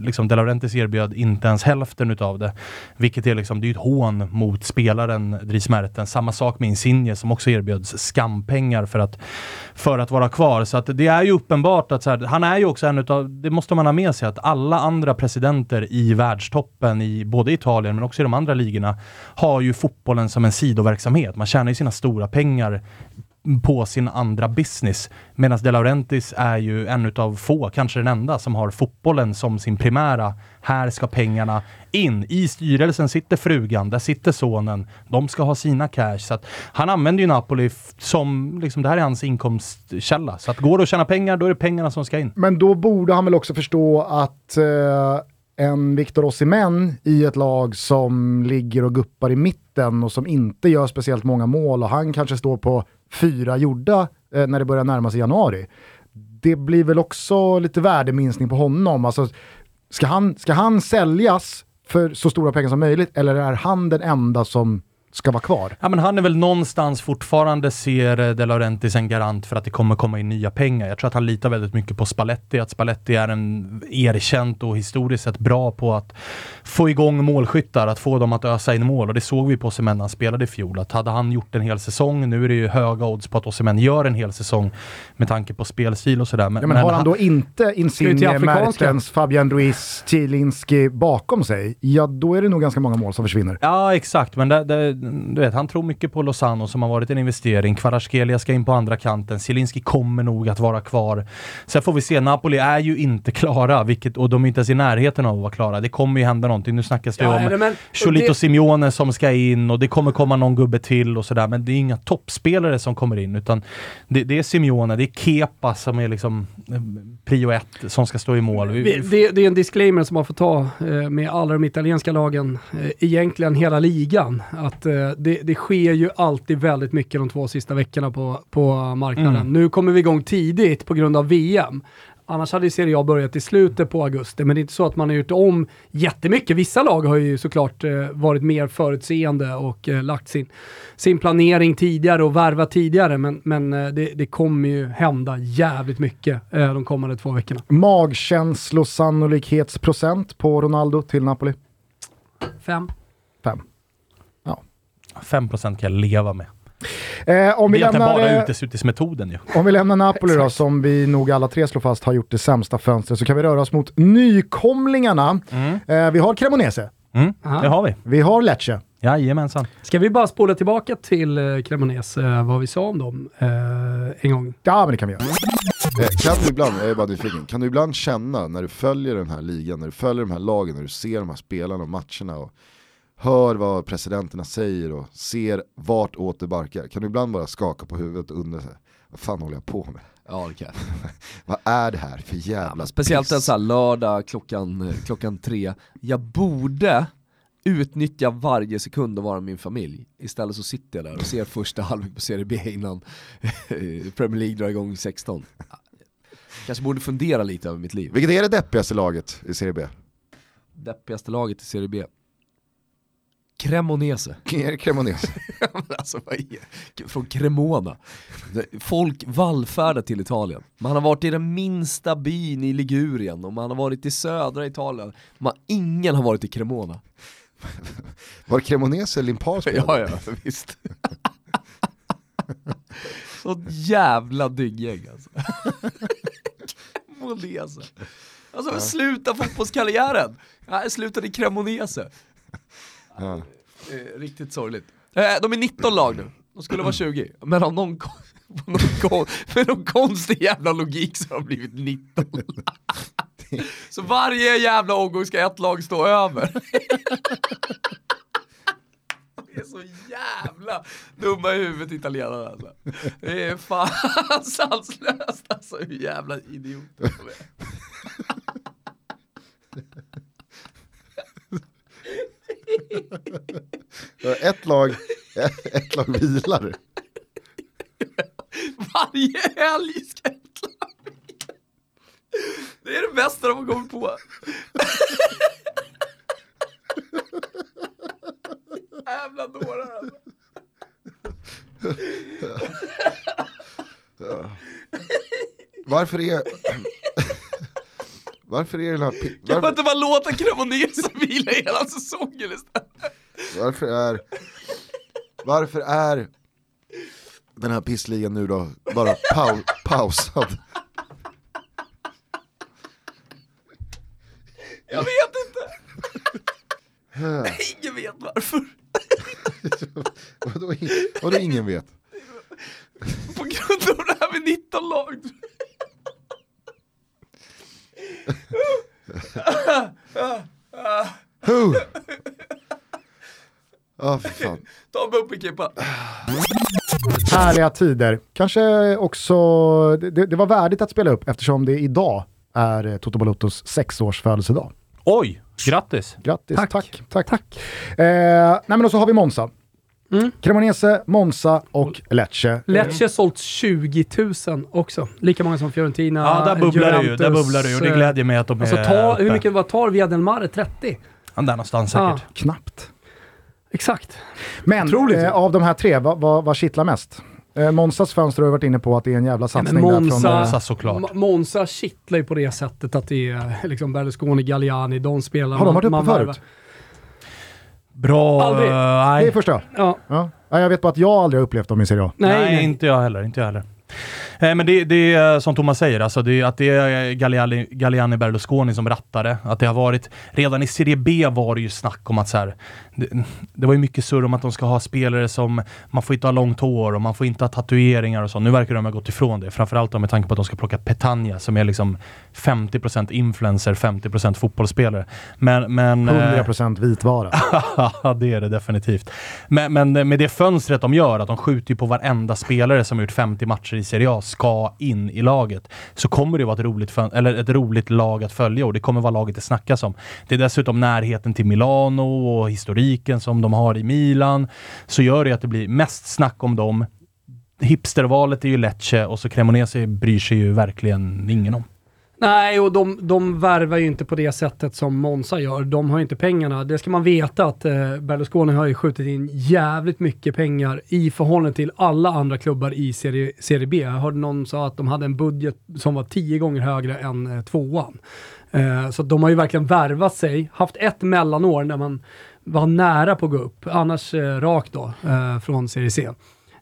liksom De Laurentiis erbjöd inte ens hälften utav det. Vilket är liksom, det är ett hån mot spelaren Dries Mertens. Samma sak med Insigne som också erbjöds skampengar för att, för att vara kvar. Så att det är ju uppenbart att så här, han är ju också en utav, det måste man ha med sig, att alla andra presidenter i världstoppen, i både Italien men också i de andra ligorna, har ju fotbollen som en sidoverksamhet. Man tjänar ju sina stora pengar på sin andra business. Medan De Laurentiis är ju en utav få, kanske den enda, som har fotbollen som sin primära. Här ska pengarna in. I styrelsen sitter frugan, där sitter sonen. De ska ha sina cash. Så att han använder ju Napoli som, liksom, det här är hans inkomstkälla. Så att går det att tjäna pengar, då är det pengarna som ska in. Men då borde han väl också förstå att eh en Victor Osimhen i ett lag som ligger och guppar i mitten och som inte gör speciellt många mål och han kanske står på fyra gjorda eh, när det börjar närma sig januari. Det blir väl också lite värdeminskning på honom. Alltså, ska, han, ska han säljas för så stora pengar som möjligt eller är han den enda som ska vara kvar. Ja, men han är väl någonstans fortfarande ser eh, De Laurentiis en garant för att det kommer komma in nya pengar. Jag tror att han litar väldigt mycket på Spalletti, att Spalletti är en erkänt och historiskt sett bra på att få igång målskyttar, att få dem att ösa in mål och det såg vi på Osimhen när han spelade i fjol. Att hade han gjort en hel säsong, nu är det ju höga odds på att Osimhen gör en hel säsong med tanke på spelstil och sådär. Men, ja, men, men har han, han då inte Insigne, Mertens, Fabian Ruiz, Zielinski bakom sig, ja då är det nog ganska många mål som försvinner. Ja exakt, men det, det du vet, han tror mycket på Lozano som har varit en investering. Kvaratskhelia ska in på andra kanten. Zielinski kommer nog att vara kvar. Sen får vi se. Napoli är ju inte klara, vilket, och de är inte ens i närheten av att vara klara. Det kommer ju hända någonting. Nu snackas det ja, om men, Cholito det... Simeone som ska in och det kommer komma någon gubbe till och sådär. Men det är inga toppspelare som kommer in, utan det, det är Simeone, det är Kepa som är liksom eh, prio ett som ska stå i mål. Det, det, är en disclaimer som man får ta eh, med alla de italienska lagen, eh, egentligen hela ligan. Att det, det sker ju alltid väldigt mycket de två sista veckorna på, på marknaden. Mm. Nu kommer vi igång tidigt på grund av VM. Annars hade Serie A börjat i slutet på augusti, men det är inte så att man har gjort om jättemycket. Vissa lag har ju såklart eh, varit mer förutseende och eh, lagt sin, sin planering tidigare och värvat tidigare, men, men eh, det, det, kommer ju hända jävligt mycket eh, de kommande två veckorna. Magkänslosannolikhetsprocent på Ronaldo till Napoli? Fem. 5% kan jag leva med. Eh, om vi det är lämnar, bara uteslutismetoden ju. Om vi lämnar Napoli då, som vi nog alla tre slår fast har gjort det sämsta fönstret, så kan vi röra oss mot nykomlingarna. Mm. Eh, vi har Cremonese. Mm, det har vi. Vi har Lecce. Jajamensan. Ska vi bara spola tillbaka till eh, Cremonese, eh, vad vi sa om dem eh, en gång? Ja, men det kan vi göra. Eh, kan du ibland, jag är bara nyfiken, kan du ibland känna när du följer den här ligan, när du följer de här lagen, när du ser de här spelarna och matcherna och hör vad presidenterna säger och ser vart åt det barkar. Kan du ibland bara skaka på huvudet och undra, vad fan håller jag på med? Ja det kan Vad är det här för jävla ja, Speciellt en sån här lördag klockan, klockan tre. Jag borde utnyttja varje sekund och vara min familj. Istället så sitter jag där och ser första halvlek på Serie B innan Premier League drar igång 16. Kanske borde fundera lite över mitt liv. Vilket är det deppigaste laget i Serie B? Deppigaste laget i Serie B? Cremonese. Cremonese. alltså, från Cremona. Folk vallfärdar till Italien. Man har varit i den minsta byn i Ligurien och man har varit i södra Italien. Man, ingen har varit i Cremona. Var Cremonese Limpar Ja, ja, visst. Så jävla dynggäng alltså. Cremonese. Alltså ja. sluta fotbollskarriären. Jag slutade i Cremonese. Ja. Eh, riktigt sorgligt. Eh, de är 19 lag nu, de skulle vara 20. Men av någon, någon, med någon konstig jävla logik så har de blivit 19. så varje jävla omgång ska ett lag stå över. Det är så jävla dumma i huvudet italienarna alltså. Det är fan sanslöst alltså hur jävla idioter de är. ett lag, ett lag vilar. Varje helg ska ett lag bästa de har kommit på. Jävla dårar alltså. Varför är... Varför är den här... Kan man inte bara låta Cremonese vila hela säsongen istället? varför är... Varför är den här pissligan nu då bara pau, pausad? Jag vet inte. Ingen vet varför. Vadå ingen vet? På grund av det här med 19 lag. Huh. Ja, för fan. Ta en bumper Kippa. Härliga tider. Kanske också, det, det var värdigt att spela upp eftersom det idag är eh, Toto Balottos sexårs födelsedag. Oj, grattis! Grattis, tack. Tack. tack, tack. Eh, nej men och så har vi Monza. Mm. Cremonese, Monza och Lecce. Lecce sålt 20 000 också. Lika många som Fiorentina, Ja, där bubblar det ju. Där bubblar det ju och det eh, glädjer mig att de Alltså är ta, uppe. hur mycket vad tar Via del Mare? 30? Ja, där någonstans säkert. Ja. Knappt. Exakt. Men eh, ja. av de här tre, vad, vad, vad kittlar mest? Eh, Monzas fönster har vi varit inne på att det är en jävla satsning från... Monza- Monza såklart. Ma- Monza kittlar ju på det sättet att det är liksom Berlusconi, Galliani, de spelar Har de varit uppe man förut? Bra... Aldrig. eh, Det är nej. första. Ja, Ja. Ja, jag vet bara att jag aldrig har upplevt dem i Serie A. nej, Nej, nej. inte jag heller. Inte jag heller. Eh, men det, det är som Thomas säger, alltså det, att det är Galliani, Galliani Berlusconi som rattade. Att det har varit, redan i Serie B var det ju snack om att så här, det, det var ju mycket surr om att de ska ha spelare som, man får inte ha långt hår och man får inte ha tatueringar och så. Nu verkar de ha gått ifrån det, framförallt med tanke på att de ska plocka Petagna som är liksom 50% influencer, 50% fotbollsspelare. Men, men, eh, 100% vitvara. Ja, det är det definitivt. Men, men med det fönstret de gör, att de skjuter ju på varenda spelare som har gjort 50 matcher i Serie A ska in i laget, så kommer det vara ett roligt, eller ett roligt lag att följa och det kommer vara laget det snackas om. Det är dessutom närheten till Milano och historiken som de har i Milan, så gör det att det blir mest snack om dem. Hipstervalet är ju Lecce och så Cremonese bryr sig ju verkligen ingen om. Nej, och de, de värvar ju inte på det sättet som Monza gör. De har ju inte pengarna. Det ska man veta att eh, Berlusconi har ju skjutit in jävligt mycket pengar i förhållande till alla andra klubbar i Serie, serie B. Jag hörde någon sa att de hade en budget som var tio gånger högre än eh, tvåan. Eh, så de har ju verkligen värvat sig, haft ett mellanår när man var nära på att gå upp, annars eh, rakt då eh, från Serie C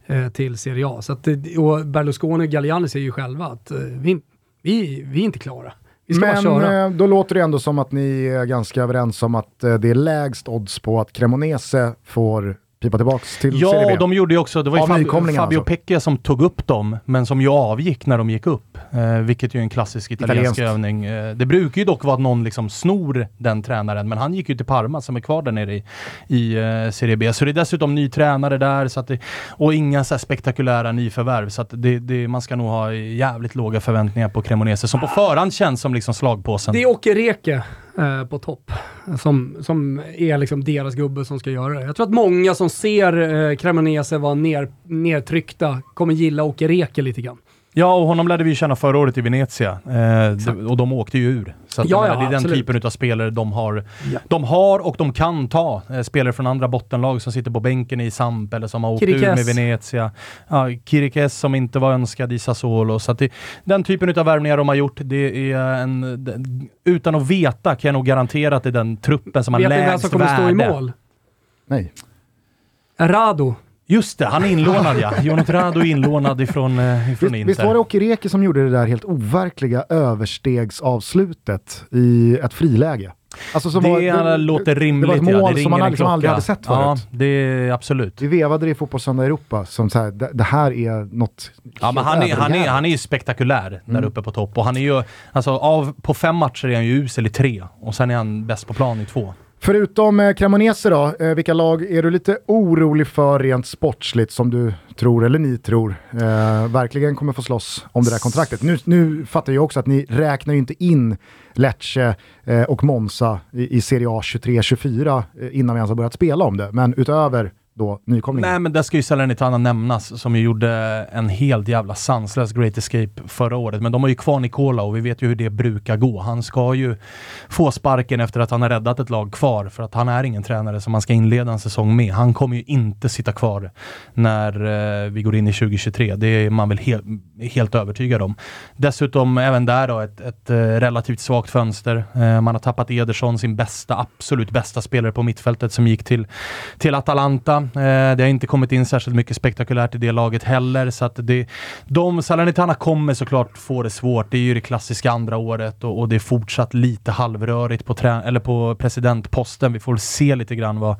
eh, till Serie A. Så att, och Berlusconi och Galliani säger ju själva att eh, vi, vi, vi är inte klara. Vi ska bara Men köra. eh, då låter det ändå som att ni är ganska överens om att eh, det är lägst odds på att Cremonese får pipa tillbaks till Serie Ja, B. och de gjorde ju också, det var ju nykomlingarna Fabio alltså. Pecchia som tog upp dem, men som ju avgick när de gick upp. Eh, vilket ju är en klassisk italiensk Italienskt. övning. Eh, det brukar ju dock vara att någon liksom snor den tränaren, men han gick ju till Parma som är kvar där nere i, i eh, Serie B. Så det är dessutom ny tränare där, så att det, och inga så spektakulära nyförvärv. Så att det, det, man ska nog ha jävligt låga förväntningar på Cremonese, som på förhand känns som liksom slagpåsen. Det är Åke Reke eh, på topp som, som är liksom deras gubbe som ska göra det. Jag tror att många som ser eh, Cremonese vara ner, nedtryckta kommer gilla Åke Reke lite grann. Ja, och honom lärde vi känna förra året i Venezia. Eh, och de åkte ju ur. Så att, Ja, ja, det är den absolut. typen av spelare de har. Ja. De har och de kan ta eh, spelare från andra bottenlag som sitter på bänken i Samp eller som har åkt ur Kirikes. med Venezia. Ja, Kirikes som inte var önskad i Sassuolo. Så att det, den typen av värvningar de har gjort, det är en... den- Utan att veta kan jag nog garantera att det är den truppen som har Vet ni vem lägst som kommer stå i värde. mål? Nej. Rado. Just det, han är inlånad ja. Jonat Rado är inlånad ifrån, eh, ifrån Visst, Inter. visst var det Åke Reke som gjorde det där helt overkliga överstegsavslutet i ett friläge? Alltså det, var, låter rimligt. Det var ett ja. mål Det som man liksom aldrig hade sett Ja, förut. det är absolut. Vi vevade det i Fotbollssöndag Europa som så här, det, det här är något Ja, men han, är, han, är, han är ju spektakulär där Mm. uppe på topp. Och han är ju, alltså av, på fem matcher är han ju usel i tre. Och sen är han bäst på plan i två. Förutom eh, Cremonese då, eh, vilka lag är du lite orolig för rent sportsligt som du tror, eller ni tror, eh, verkligen kommer få slåss om det där kontraktet? Nu, nu fattar jag också att ni räknar ju inte in Lecce eh, och Monza i, i Serie A 23-24 eh, innan vi ens har börjat spela om det. Men utöver då nykomlingen. Nej men där ska ju Salernitana nämnas som ju gjorde en helt jävla sanslös Great Escape förra året. Men de har ju kvar Nikola och vi vet ju hur det brukar gå. Han ska ju få sparken efter att han har räddat ett lag kvar för att han är ingen tränare som man ska inleda en säsong med. Han kommer ju inte sitta kvar när eh, vi går in i 2023. Det är man väl he helt övertygad om. Dessutom även där då ett, ett eh, relativt svagt fönster. Eh, man har tappat Ederson, sin bästa, absolut bästa spelare på mittfältet som gick till, till Atalanta. Eh, det har inte kommit in särskilt mycket spektakulärt i det laget heller. Så att det, de, Salernitana kommer såklart få det svårt. Det är ju det klassiska andra året och, och det är fortsatt lite halvrörigt på, trä, eller på presidentposten. Vi får väl se lite grann vad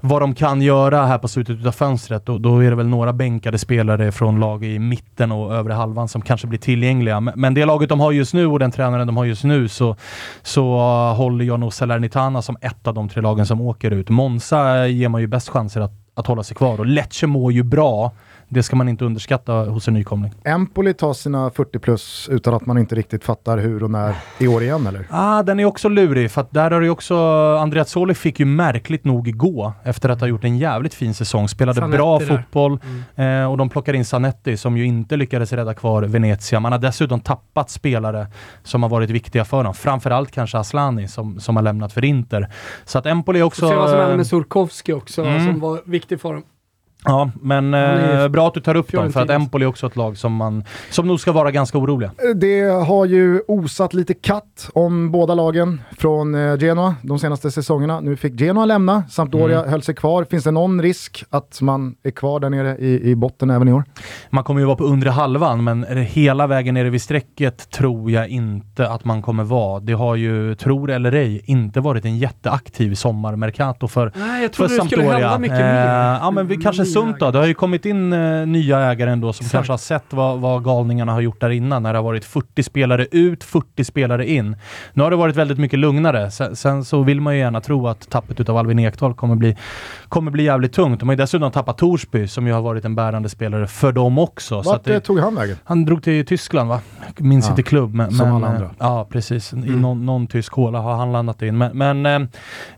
vad de kan göra här på slutet av fönstret. Då, då är det väl några bänkade spelare från lag i mitten och övre halvan som kanske blir tillgängliga. Men, men det laget de har just nu och den tränaren de har just nu så, så uh, håller jag nog Salernitana som ett av de tre lagen som åker ut. Monza ger man ju bäst chanser att, att hålla sig kvar och Lecce mår ju bra det ska man inte underskatta hos en nykomling. Empoli tar sina 40 plus utan att man inte riktigt fattar hur och när i år igen eller? Ah, den är också lurig för att där har det också, Andreas Soli fick ju märkligt nog gå efter att ha gjort en jävligt fin säsong. Spelade Zanetti bra där. fotboll mm. eh, och de plockar in Zanetti som ju inte lyckades rädda kvar Venezia. Man har dessutom tappat spelare som har varit viktiga för dem. Framförallt kanske Aslani som, som har lämnat för Inter. Så att Empoli också... Och se vad som hände med Surkovski också, mm. som var viktig för dem. Ja, men eh, bra att du tar upp dem, för att Empoli är också ett lag som, man, som nog ska vara ganska oroliga. Eh, det har ju osat lite katt om båda lagen från eh, Genoa de senaste säsongerna. Nu fick Genoa lämna, Sampdoria mm. höll sig kvar. Finns det någon risk att man är kvar där nere i, i botten även i år? Man kommer ju vara på undre halvan, men hela vägen nere vid strecket tror jag inte att man kommer vara. Det har ju, tror eller ej, inte varit en jätteaktiv sommarmercato för Nej, jag trodde det skulle hända mycket mer. Ja, men vi kanske sunt då. Det har ju kommit in uh, nya ägare ändå som Exakt. kanske har sett vad, vad galningarna har gjort där innan när det har varit 40 spelare ut, 40 spelare in. Nu har det varit väldigt mycket lugnare. Sen, sen så vill man ju gärna tro att tappet utav Albin Ekdal kommer bli, kommer bli jävligt tungt. De har ju dessutom tappat Torsby som ju har varit en bärande spelare för dem också. Vart det, tog han vägen? Han drog till Tyskland va? Minns ja. inte klubb. Men, som alla andra. Ja, precis. Mm. I någon, någon tysk håla har han landat in. Men, men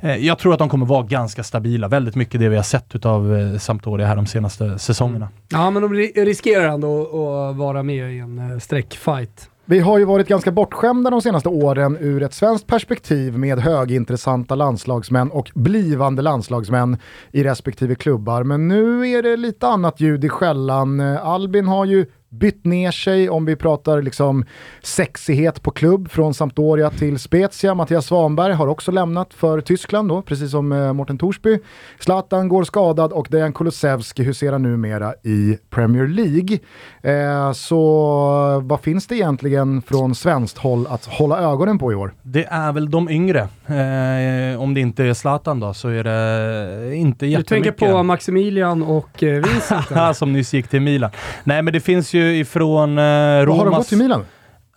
eh, jag tror att de kommer vara ganska stabila. Väldigt mycket det vi har sett utav eh, Sampdoria här de senaste säsongerna. Ja, men de riskerar ändå att vara med i en eh, streckfight. Vi har ju varit ganska bortskämda de senaste åren ur ett svenskt perspektiv med högintressanta landslagsmän och blivande landslagsmän i respektive klubbar. Men nu är det lite annat ljud i skällan. Albin har ju bytt ner sig om vi pratar liksom sexighet på klubb från Sampdoria till Spezia. Mattias Svanberg har också lämnat för Tyskland då, precis som eh, Morten Torsby. Zlatan går skadad och Dejan Kulusevski huserar numera i Premier League. Eh, så vad finns det egentligen från svenskt håll att hålla ögonen på i år? Det är väl de yngre. Eh, om det inte är Zlatan då så är det inte jättemycket. Du tänker på Maximilian och eh, Vincent? som nyss gick till Milan. Nej men det finns ju ju ifrån eh, Romas... Har de gått till Milan?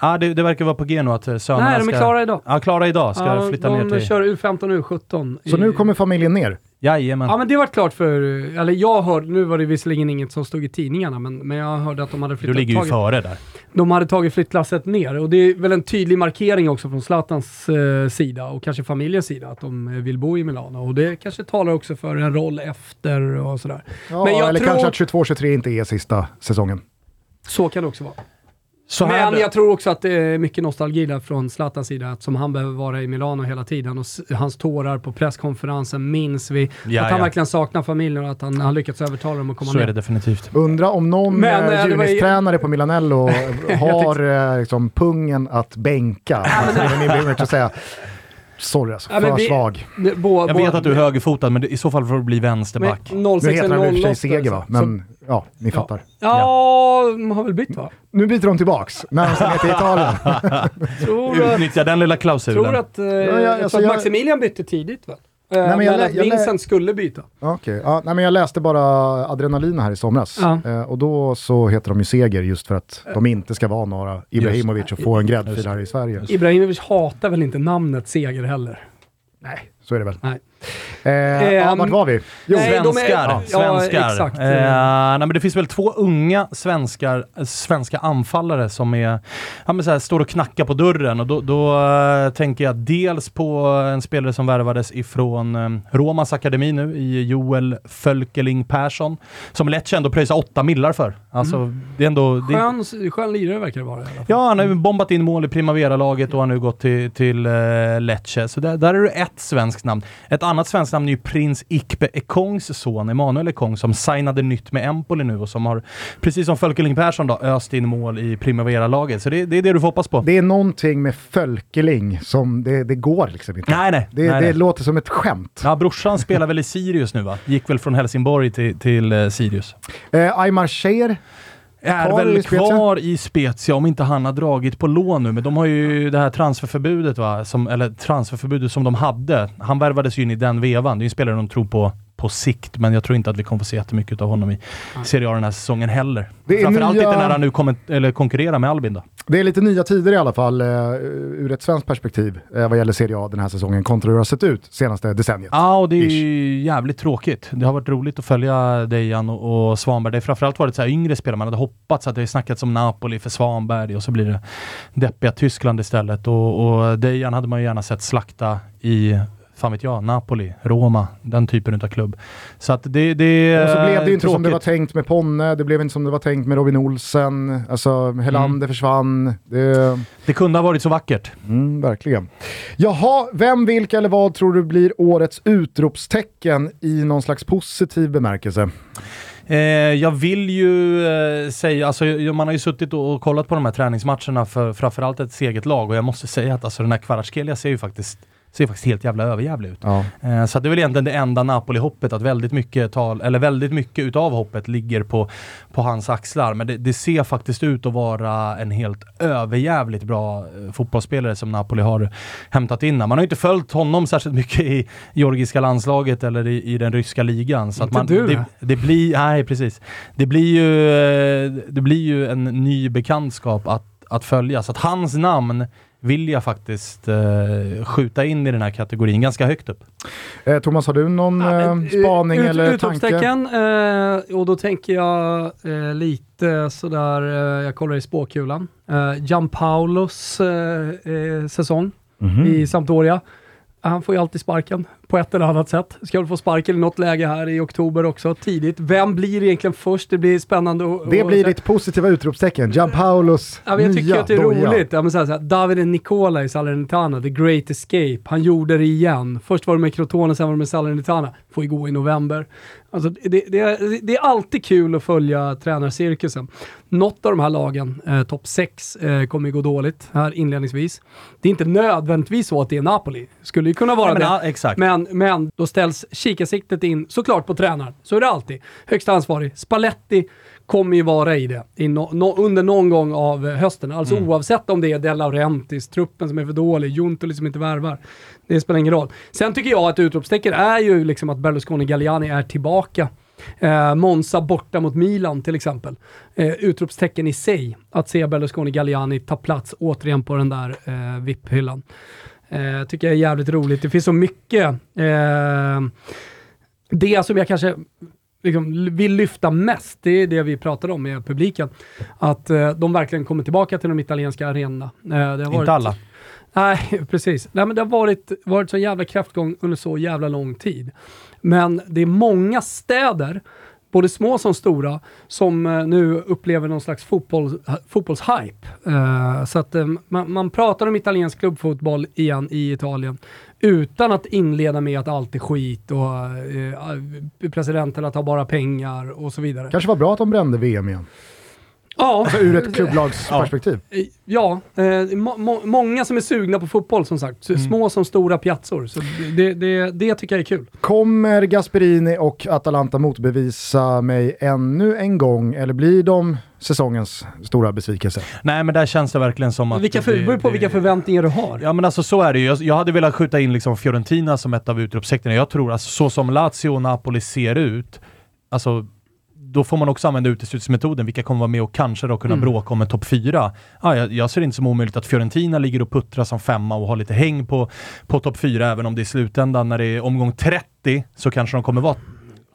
Ja, det, det, verkar vara på G nu att eh, sönerna Nej, de är klara idag. Ja, klara idag. Ska ja, flytta ner till... De kör U15 och U17. Så i... nu kommer familjen ner? Jajamän. Ja men det var klart för, eller jag hörde, nu var det visserligen inget som stod i tidningarna, men, men jag hörde att de hade flyttat... Du ligger ju tagit, före där. De hade tagit flyttlasset ner och det är väl en tydlig markering också från Zlatans eh, sida och kanske familjens sida att de eh, vill bo i Milano och det kanske talar också för en roll efter och sådär. Ja, men eller tror... kanske att 22-23 inte är sista säsongen. Så kan det också vara. Så Men jag tror också att det är mycket nostalgi där från Zlatans sida, att som han behöver vara i Milano hela tiden och hans tårar på presskonferensen minns vi. Ja, att han ja. verkligen saknar familjen och att han har lyckats övertala dem att komma Så ner. är det definitivt. Undra om någon Men, äh, junistränare på Milanello har äh, liksom, pungen att bänka. alltså, det är min bild att säga. Sorry alltså, ja, för vi, svag. Det, bo, jag vet att du är högerfotad, men i så fall får du bli vänsterback. Men, nu heter han i och för sig Seger va, men så, ja, ni ja. fattar. Ja, de har väl bytt va? Nu byter de tillbaks, när de är till Italien. Utnyttja den lilla klausulen. Tror att, eh, ja, ja, alltså, jag, Maximilian bytte tidigt va? Nej, men, jag, men att Vincent skulle byta. Okej, okay. ja, nej, men jag läste bara Adrenalin här i somras. Ja. Eh, och då så heter de ju Seger just för att de inte ska vara några Ibrahimovic och få en gräddfil här i Sverige. Ibrahimovic hatar väl inte namnet Seger heller? Nej, så är det väl. Nej. Eh, ja, vart var vi? Jo, nej, de är- Svenskar. ja, svenskar. exakt. Eh, nej, men det finns väl två unga svenskar, eh, svenska anfallare som är, ja, men så här, står och knackar på dörren. Och då, då eh, tänker jag dels på en spelare som värvades ifrån eh, Romas akademi nu, i Joel Fölkeling Persson. Som Lecce ändå pröjsar åtta millar för. Alltså, det är ändå... Det, Skön, skön lirare verkar det vara i alla fall. Ja, han har ju bombat in mål i Primavera-laget och har nu gått till, till uh, Lecce. Så där, där är det ett svenskt namn. Ett annat svenskt namn är ju prins Ikpe Ekongs son, Emanuel Ekong, som signade nytt med Empoli nu och som har, precis som Fölkeling Persson då, öst in mål i Primavera-laget. Så det, det är det du får hoppas på. det är någonting med Fölkeling som det, det går liksom inte. nej, nej. Det, nej, det nej. låter som ett skämt. Ja, brorsan spelar väl i Sirius nu va? Gick väl från Helsingborg till, till eh, Sirius. Eh, Aymar Cher, Är Kvar i väl Spezia? kvar i Spezia om inte han har dragit på lån nu, men de har ju det här transferförbudet va, som, eller transferförbudet som de hade. Han värvades ju in i den vevan. Det är ju en spelare de tror på på sikt, men jag tror inte att vi kommer få se jättemycket av honom i Serie A den här säsongen heller. Framförallt nya- inte när han nu kommer, eller konkurrerar med Albin då. det är lite nya tider i alla fall eh, ur ett svenskt perspektiv eh, vad gäller Serie A den här säsongen kontra hur det har sett ut senaste decenniet. Ja, och det är ju jävligt tråkigt. Det har varit roligt att följa Dejan och, och Svanberg. Det har framförallt varit så här yngre spelare. Man hade hoppats att det snackats om Napoli för Svanberg och så blir det deppiga Tyskland istället. Och, och Dejan hade man ju gärna sett slakta i fan vet jag, Napoli, Roma, den typen av klubb. Så att det, det Och så blev det ju inte som det var tråkigt. tänkt med Ponne, det blev inte som det var tänkt med Robin Olsen, alltså Helander försvann. Det, Det kunde ha varit så vackert. mm, verkligen. Jaha, vem, vilka eller vad tror du blir årets utropstecken i någon slags positiv bemärkelse? Eh, jag vill ju eh, säga, alltså man har ju suttit och, och kollat på de här träningsmatcherna för framförallt ett eget lag och jag måste säga att alltså den här Kvaratskhelia ser ju faktiskt ser faktiskt helt jävla överjävlig ut. Ja. Eh, Så det är väl egentligen det enda Napoli-hoppet, att väldigt mycket, tal, eller väldigt mycket utav hoppet ligger på, på hans axlar. Men det, det ser faktiskt ut att vara en helt överjävligt bra eh, fotbollsspelare som Napoli har hämtat in. Man har ju inte följt honom särskilt mycket i georgiska landslaget eller i, i den ryska ligan. Så Inte att man, du, det, det blir, nej precis. Det blir ju, eh, det blir ju en ny bekantskap att, att följa. Så att hans namn vill jag faktiskt eh, skjuta in i den här kategorin ganska högt upp. Eh, Thomas, har du någon Ja, men, eh, spaning ut- eller tanke? utropstecken, eh, och då tänker jag eh, lite sådär, eh, jag kollar i spåkulan. Eh, Gianpaulos eh, eh, säsong Mhm. i Sampdoria. Han får ju alltid sparken på ett eller annat sätt. Ska väl få sparken i något läge här i oktober också, tidigt. Vem blir egentligen först? Det blir spännande att Det blir ditt positiva utropstecken, Gianpaulos Ja, men jag tycker nya att det är doja. roligt. Ja, men så här, så här, Davide Nicola i Salernitana, The Great Escape. Han gjorde det igen. Först var det med Crotone, sen var det med Salernitana. Får ju gå i november. Alltså, det, det, är, det är alltid kul att följa tränarcirkusen. Något av de här lagen, eh, topp 6, eh, kommer ju gå dåligt här inledningsvis. Det är inte nödvändigtvis så att det är Napoli. Skulle ju kunna vara Ja, men, det. ja, exakt. Men, men då ställs kikarsiktet in såklart på tränaren. Så är det alltid. Högsta ansvarig. Spalletti kommer ju vara i det i no, no, under någon gång av eh, hösten. Alltså Mm. oavsett om det är De Laurentiis, truppen som är för dålig, Juntoli som inte värvar. Det spelar ingen roll. Sen tycker jag att utropstecken är ju liksom att Berlusconi Galliani är tillbaka. Eh, Monza borta mot Milan till exempel. Eh, utropstecken i sig. Att se Berlusconi Galliani ta plats återigen på den där eh, VIP-hyllan. Eh, tycker jag är jävligt roligt. Det finns så mycket. Eh, det som jag kanske liksom vill lyfta mest, det är det vi pratade om med publiken. Att eh, de verkligen kommer tillbaka till de italienska arenorna. Eh, varit, Inte alla. Nej, precis. Nej, men det har varit, varit så jävla kraftgång under så jävla lång tid. Men det är många städer, både små som stora, som eh, nu upplever någon slags fotboll, fotbollshype. Eh, så att eh, man, man pratar om italiensk klubbfotboll igen i Italien utan att inleda med att allt är skit och eh, presidenterna tar bara pengar och så vidare. Kanske var bra att de brände VM igen. Ja, Alltså ur ett klubblagsperspektiv. Eh, Ja, eh, må, må, många som är sugna på fotboll som sagt. Så Små som stora piazzor. Så det, det, det tycker jag är kul. Kommer Gasperini och Atalanta motbevisa mig ännu en gång eller blir de säsongens stora besvikelse? Nej men där känns det verkligen som att... Vilka för, det- beror på det- vilka förväntningar du har. Ja men alltså så är det ju. Jag, jag hade velat skjuta in liksom Fiorentina som ett av utropstecknen. Jag tror alltså så som Lazio och Napoli ser ut, alltså då får man också använda uteslutsmetoden. Vilka kommer vara med och kanske då kunna mm. bråka om en topp fyra? Ah, jag, jag ser det inte som omöjligt att Fiorentina ligger och puttrar som femma och har lite häng på, på topp fyra, även om det i slutändan när det är omgång 30 så kanske de kommer vara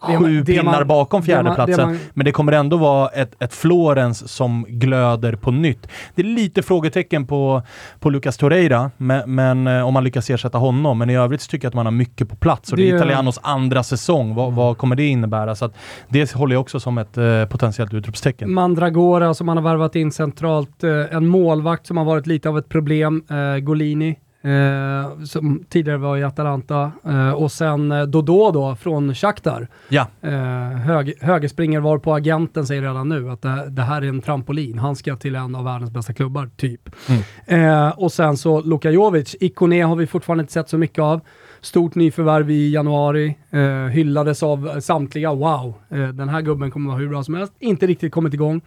sju det pinnar man, bakom fjärdeplatsen. Men det kommer ändå vara ett, ett Florens som glöder på nytt. Det är lite frågetecken på, på Lucas Torreira, men, men eh, om man lyckas ersätta honom. Men i övrigt så tycker jag att man har mycket på plats. Och det, är Italianos andra säsong. Vad, vad, kommer det innebära? Så det håller jag också som ett eh, potentiellt utropstecken. Mandragora som man har värvat in centralt. Eh, en målvakt som har varit lite av ett problem. Eh, Golini Eh, som tidigare var i Atalanta. Eh, och sen eh, Dodå då från Shakhtar. Ja. Eh, hög, högerspringer var på agenten säger redan nu att det, det, här är en trampolin. Han ska till en av världens bästa klubbar, typ. Mm. Eh, och sen så Luka Jovic. Ikone har vi fortfarande inte sett så mycket av. Stort nyförvärv i januari, eh, hyllades av samtliga. Wow, eh, den här gubben kommer vara hur bra som helst. Inte riktigt kommit igång.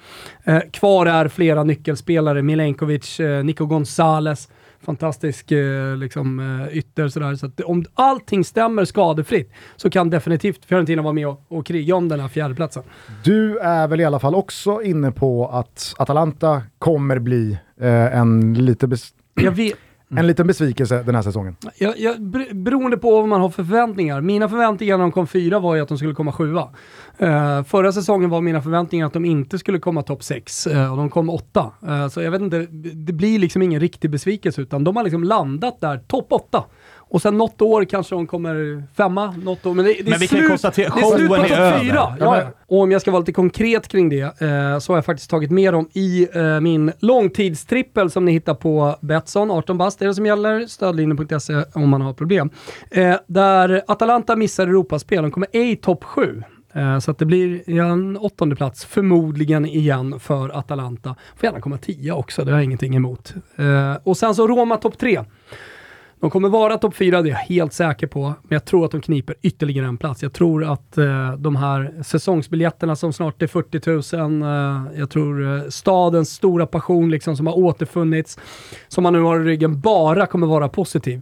Kvar är flera nyckelspelare, Milenkovic, Nico Gonzales, fantastisk eh, liksom, eh, ytter. Sådär. Så om allting stämmer skadefritt så kan definitivt Fiorentina vara med och, och kriga om den här fjärdeplatsen. Du är väl i alla fall också inne på att Atalanta kommer bli eh, en lite... Jag vet. Mm. En liten besvikelse den här säsongen. Jag, jag, beroende på vad man har för förväntningar. Mina förväntningar när de kom fyra var ju att de skulle komma sjua. Uh, förra säsongen var mina förväntningar att de inte skulle komma topp sex uh, och de kom åtta. Uh, så jag vet inte, det blir liksom ingen riktig besvikelse utan de har liksom landat där, topp åtta. Och sen något år kanske de kommer femma, något år. Men det, det men är vi slut, kan konstatera, showen är, är över. Fyra. Ja, och om jag ska vara lite konkret kring det, eh, så har jag faktiskt tagit med dem i eh, min långtidstrippel som ni hittar på Betsson, 18 bast är det som gäller, stödlinjen.se om man har problem. Eh, där Atalanta missar Europaspel, de kommer ej topp 7. Eh, så att det blir en åttonde plats förmodligen igen för Atalanta. Får gärna komma tia också, det har jag ingenting emot. Eh, och sen så Roma topp 3. De kommer vara topp fyra, det är jag helt säker på. Men jag tror att de kniper ytterligare en plats. Jag tror att eh, de här säsongsbiljetterna som snart är 40 000, eh, jag tror eh, stadens stora passion liksom som har återfunnits, som man nu har i ryggen, bara kommer vara positiv.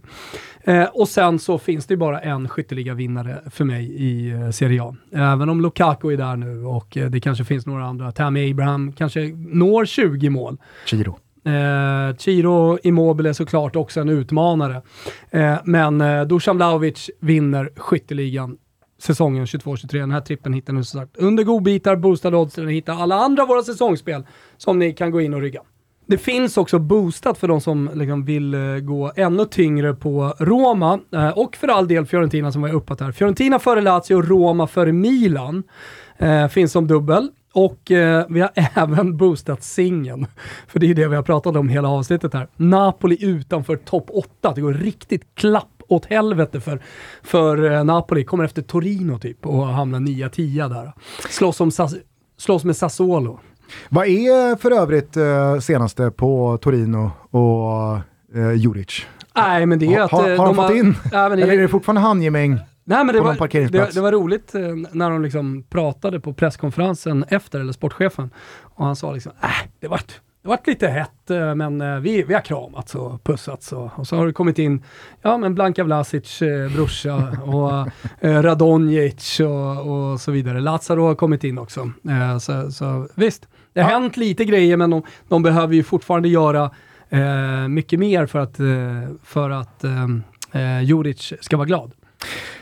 Eh, och sen så finns det ju bara en skytteliga-vinnare för mig i eh, Serie A. Även om Lukaku är där nu och eh, det kanske finns några andra. Tammy Abraham kanske når 20 mål. Giro. Eh, Ciro Immobile såklart också en utmanare. Eh, men eh, Dusan Vlahovic vinner skytteligan säsongen 22-23. Den här trippen hittar ni som sagt under godbitar, boostade odds, ni hittar alla andra våra säsongsspel som ni kan gå in och rygga. Det finns också boostat för de som liksom vill eh, gå ännu tyngre på Roma eh, och för all del Fiorentina som var uppat här. Fiorentina före Lazio, Roma före Milan. Eh, finns som dubbel. Och eh, vi har även boostat singeln. För det är det vi har pratat om hela avsnittet här. Napoli utanför topp 8. Det går riktigt klapp åt helvete för, för eh, Napoli. Kommer efter Torino typ och hamnar 9-10 där. Slåss, om, slåss med Sassuolo. Vad är för övrigt eh, senaste på Torino och eh, Juric? Nej, men det är att... Ha, har eh, de, de fått har, in? Äh, Eller är det fortfarande handgemäng? Nej, men det, var, det, det, var roligt eh, när de liksom pratade på presskonferensen efter, eller sportchefen, och han sa liksom, äh, det vart det varit lite hett, eh, men eh, vi, vi har kramats och pussats. Och, och så har det kommit in ja, men Blanka Vlasic eh, brorsa och eh, Radonjic och, och så vidare. Lazaro har kommit in också. Eh, så, så visst, det har ja. hänt lite grejer, men de, de behöver ju fortfarande göra eh, mycket mer för att, för att eh, Juric ska vara glad.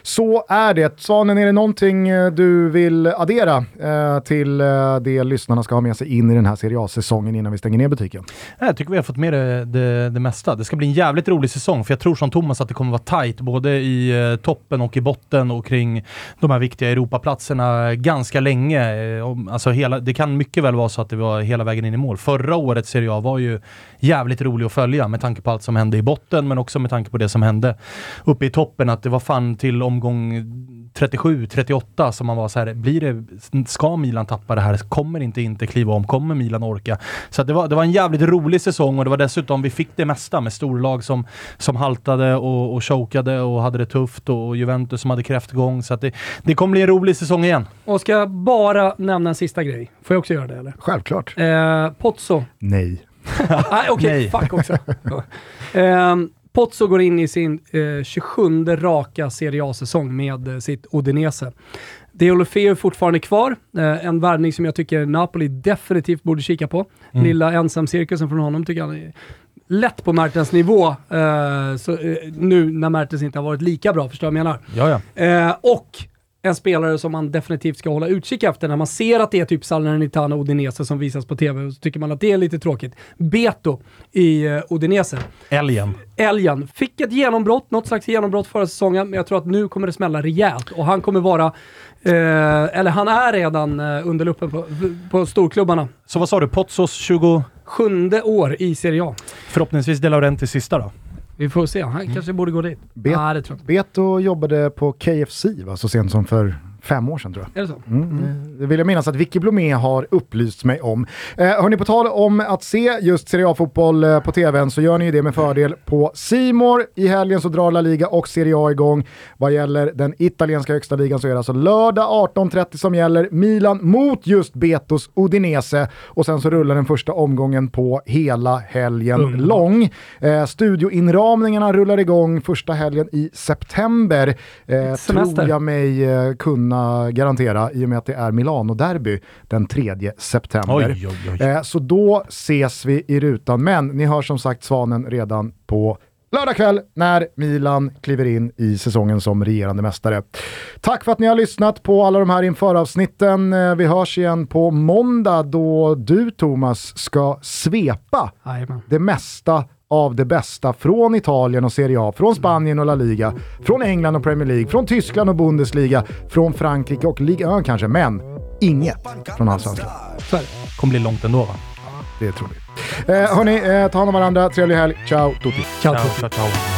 Så är det. Svanen, är det någonting eh, du vill addera eh, till eh, det lyssnarna ska ha med sig in i den här Serie A-säsongen innan vi stänger ner butiken? Jag tycker vi har fått med det, det, det, mesta. Det ska bli en jävligt rolig säsong, för jag tror som Thomas att det kommer vara tight både i eh, toppen och i botten och kring de här viktiga Europaplatserna ganska länge. Alltså hela, det kan mycket väl vara så att det var hela vägen in i mål. Förra årets Serie A var ju jävligt rolig att följa med tanke på allt som hände i botten, men också med tanke på det som hände uppe i toppen. Att det var fan till omgång 37, 38 som man var så här, blir det, ska Milan tappa det här? Kommer inte inte kliva om? Kommer Milan orka? Så det, var, det var en jävligt rolig säsong och det var dessutom, vi fick det mesta med storlag som, som haltade och, och chokade och hade det tufft och Juventus som hade kräftgång. Så det, det kommer bli en rolig säsong igen. Och ska jag bara nämna en sista grej? Får jag också göra det eller? Självklart. Eh, Pozzo. Nej. Nej, okej. Okay, fuck också. eh, Pozzo går in i sin eh, 27 raka Serie A-säsong med eh, sitt Udinese. Deulofeu är fortfarande kvar. Eh, en värvning som jag tycker Napoli definitivt borde kika på. Mm. Lilla ensamcirkusen från honom tycker jag är lätt på Mertens nivå. Eh, så, eh, nu när Mertens inte har varit lika bra, förstår du vad jag menar? Ja, ja. Eh, och en spelare som man definitivt ska hålla utkik efter när man ser att det är typ Salernitana och Udinese som visas på tv och så tycker man att det är lite tråkigt. Beto i eh, Udinese. Älgen. Älgen fick ett genombrott, något slags genombrott förra säsongen, men jag tror att nu kommer det smälla rejält och han kommer vara, eh, eller han är redan eh, under luppen på, på storklubbarna. Så vad sa du? Potsos 20... Sjunde år i Serie A. Förhoppningsvis De Laurentiis sista då? Vi får se, han kanske borde gå dit. Bet- Nej, det tror jag. Beto jobbade på KFC va, så sent som för fem år sedan tror jag. Är det så? Mm. Det vill jag minnas att Vicky Blomé har upplyst mig om. Eh, hörni, på tal om att se just Serie A-fotboll eh, på tvn så gör ni ju det med fördel på Simor. I helgen så drar La Liga och Serie A igång. Vad gäller den italienska högsta ligan så är det alltså lördag 18.30 som gäller. Milan mot just Betos Udinese och sen så rullar den första omgången på hela helgen Underbart. lång. Eh, studioinramningarna rullar igång första helgen i september. Eh, tror jag mig eh, kunna garantera i och med att det är Milano-derby den 3 september. Oj, oj, oj. Eh, så då ses vi i rutan. Men ni hör som sagt Svanen redan på lördag kväll när Milan kliver in i säsongen som regerande mästare. Tack för att ni har lyssnat på alla de här införavsnitten. Eh, Vi hörs igen på måndag då du Thomas ska svepa Jajamän. det mesta av det bästa från Italien och Serie A, från Spanien och La Liga, från England och Premier League, från Tyskland och Bundesliga, från Frankrike och Ligue 1 kanske, men inget från Allsvenskan. Så det. Kommer bli långt ändå va? Det tror vi. Eh, hörni, eh, ta hand om varandra, trevlig helg, ciao tutti! Ciao, Ciao, ciao. ciao,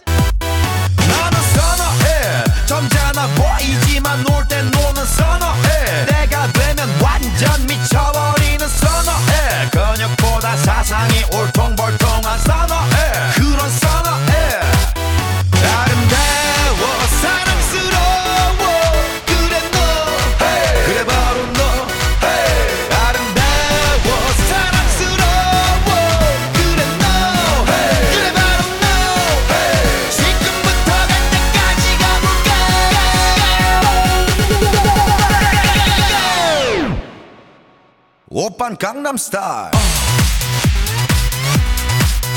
Gangnam Style.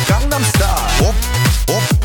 Gangnam Style.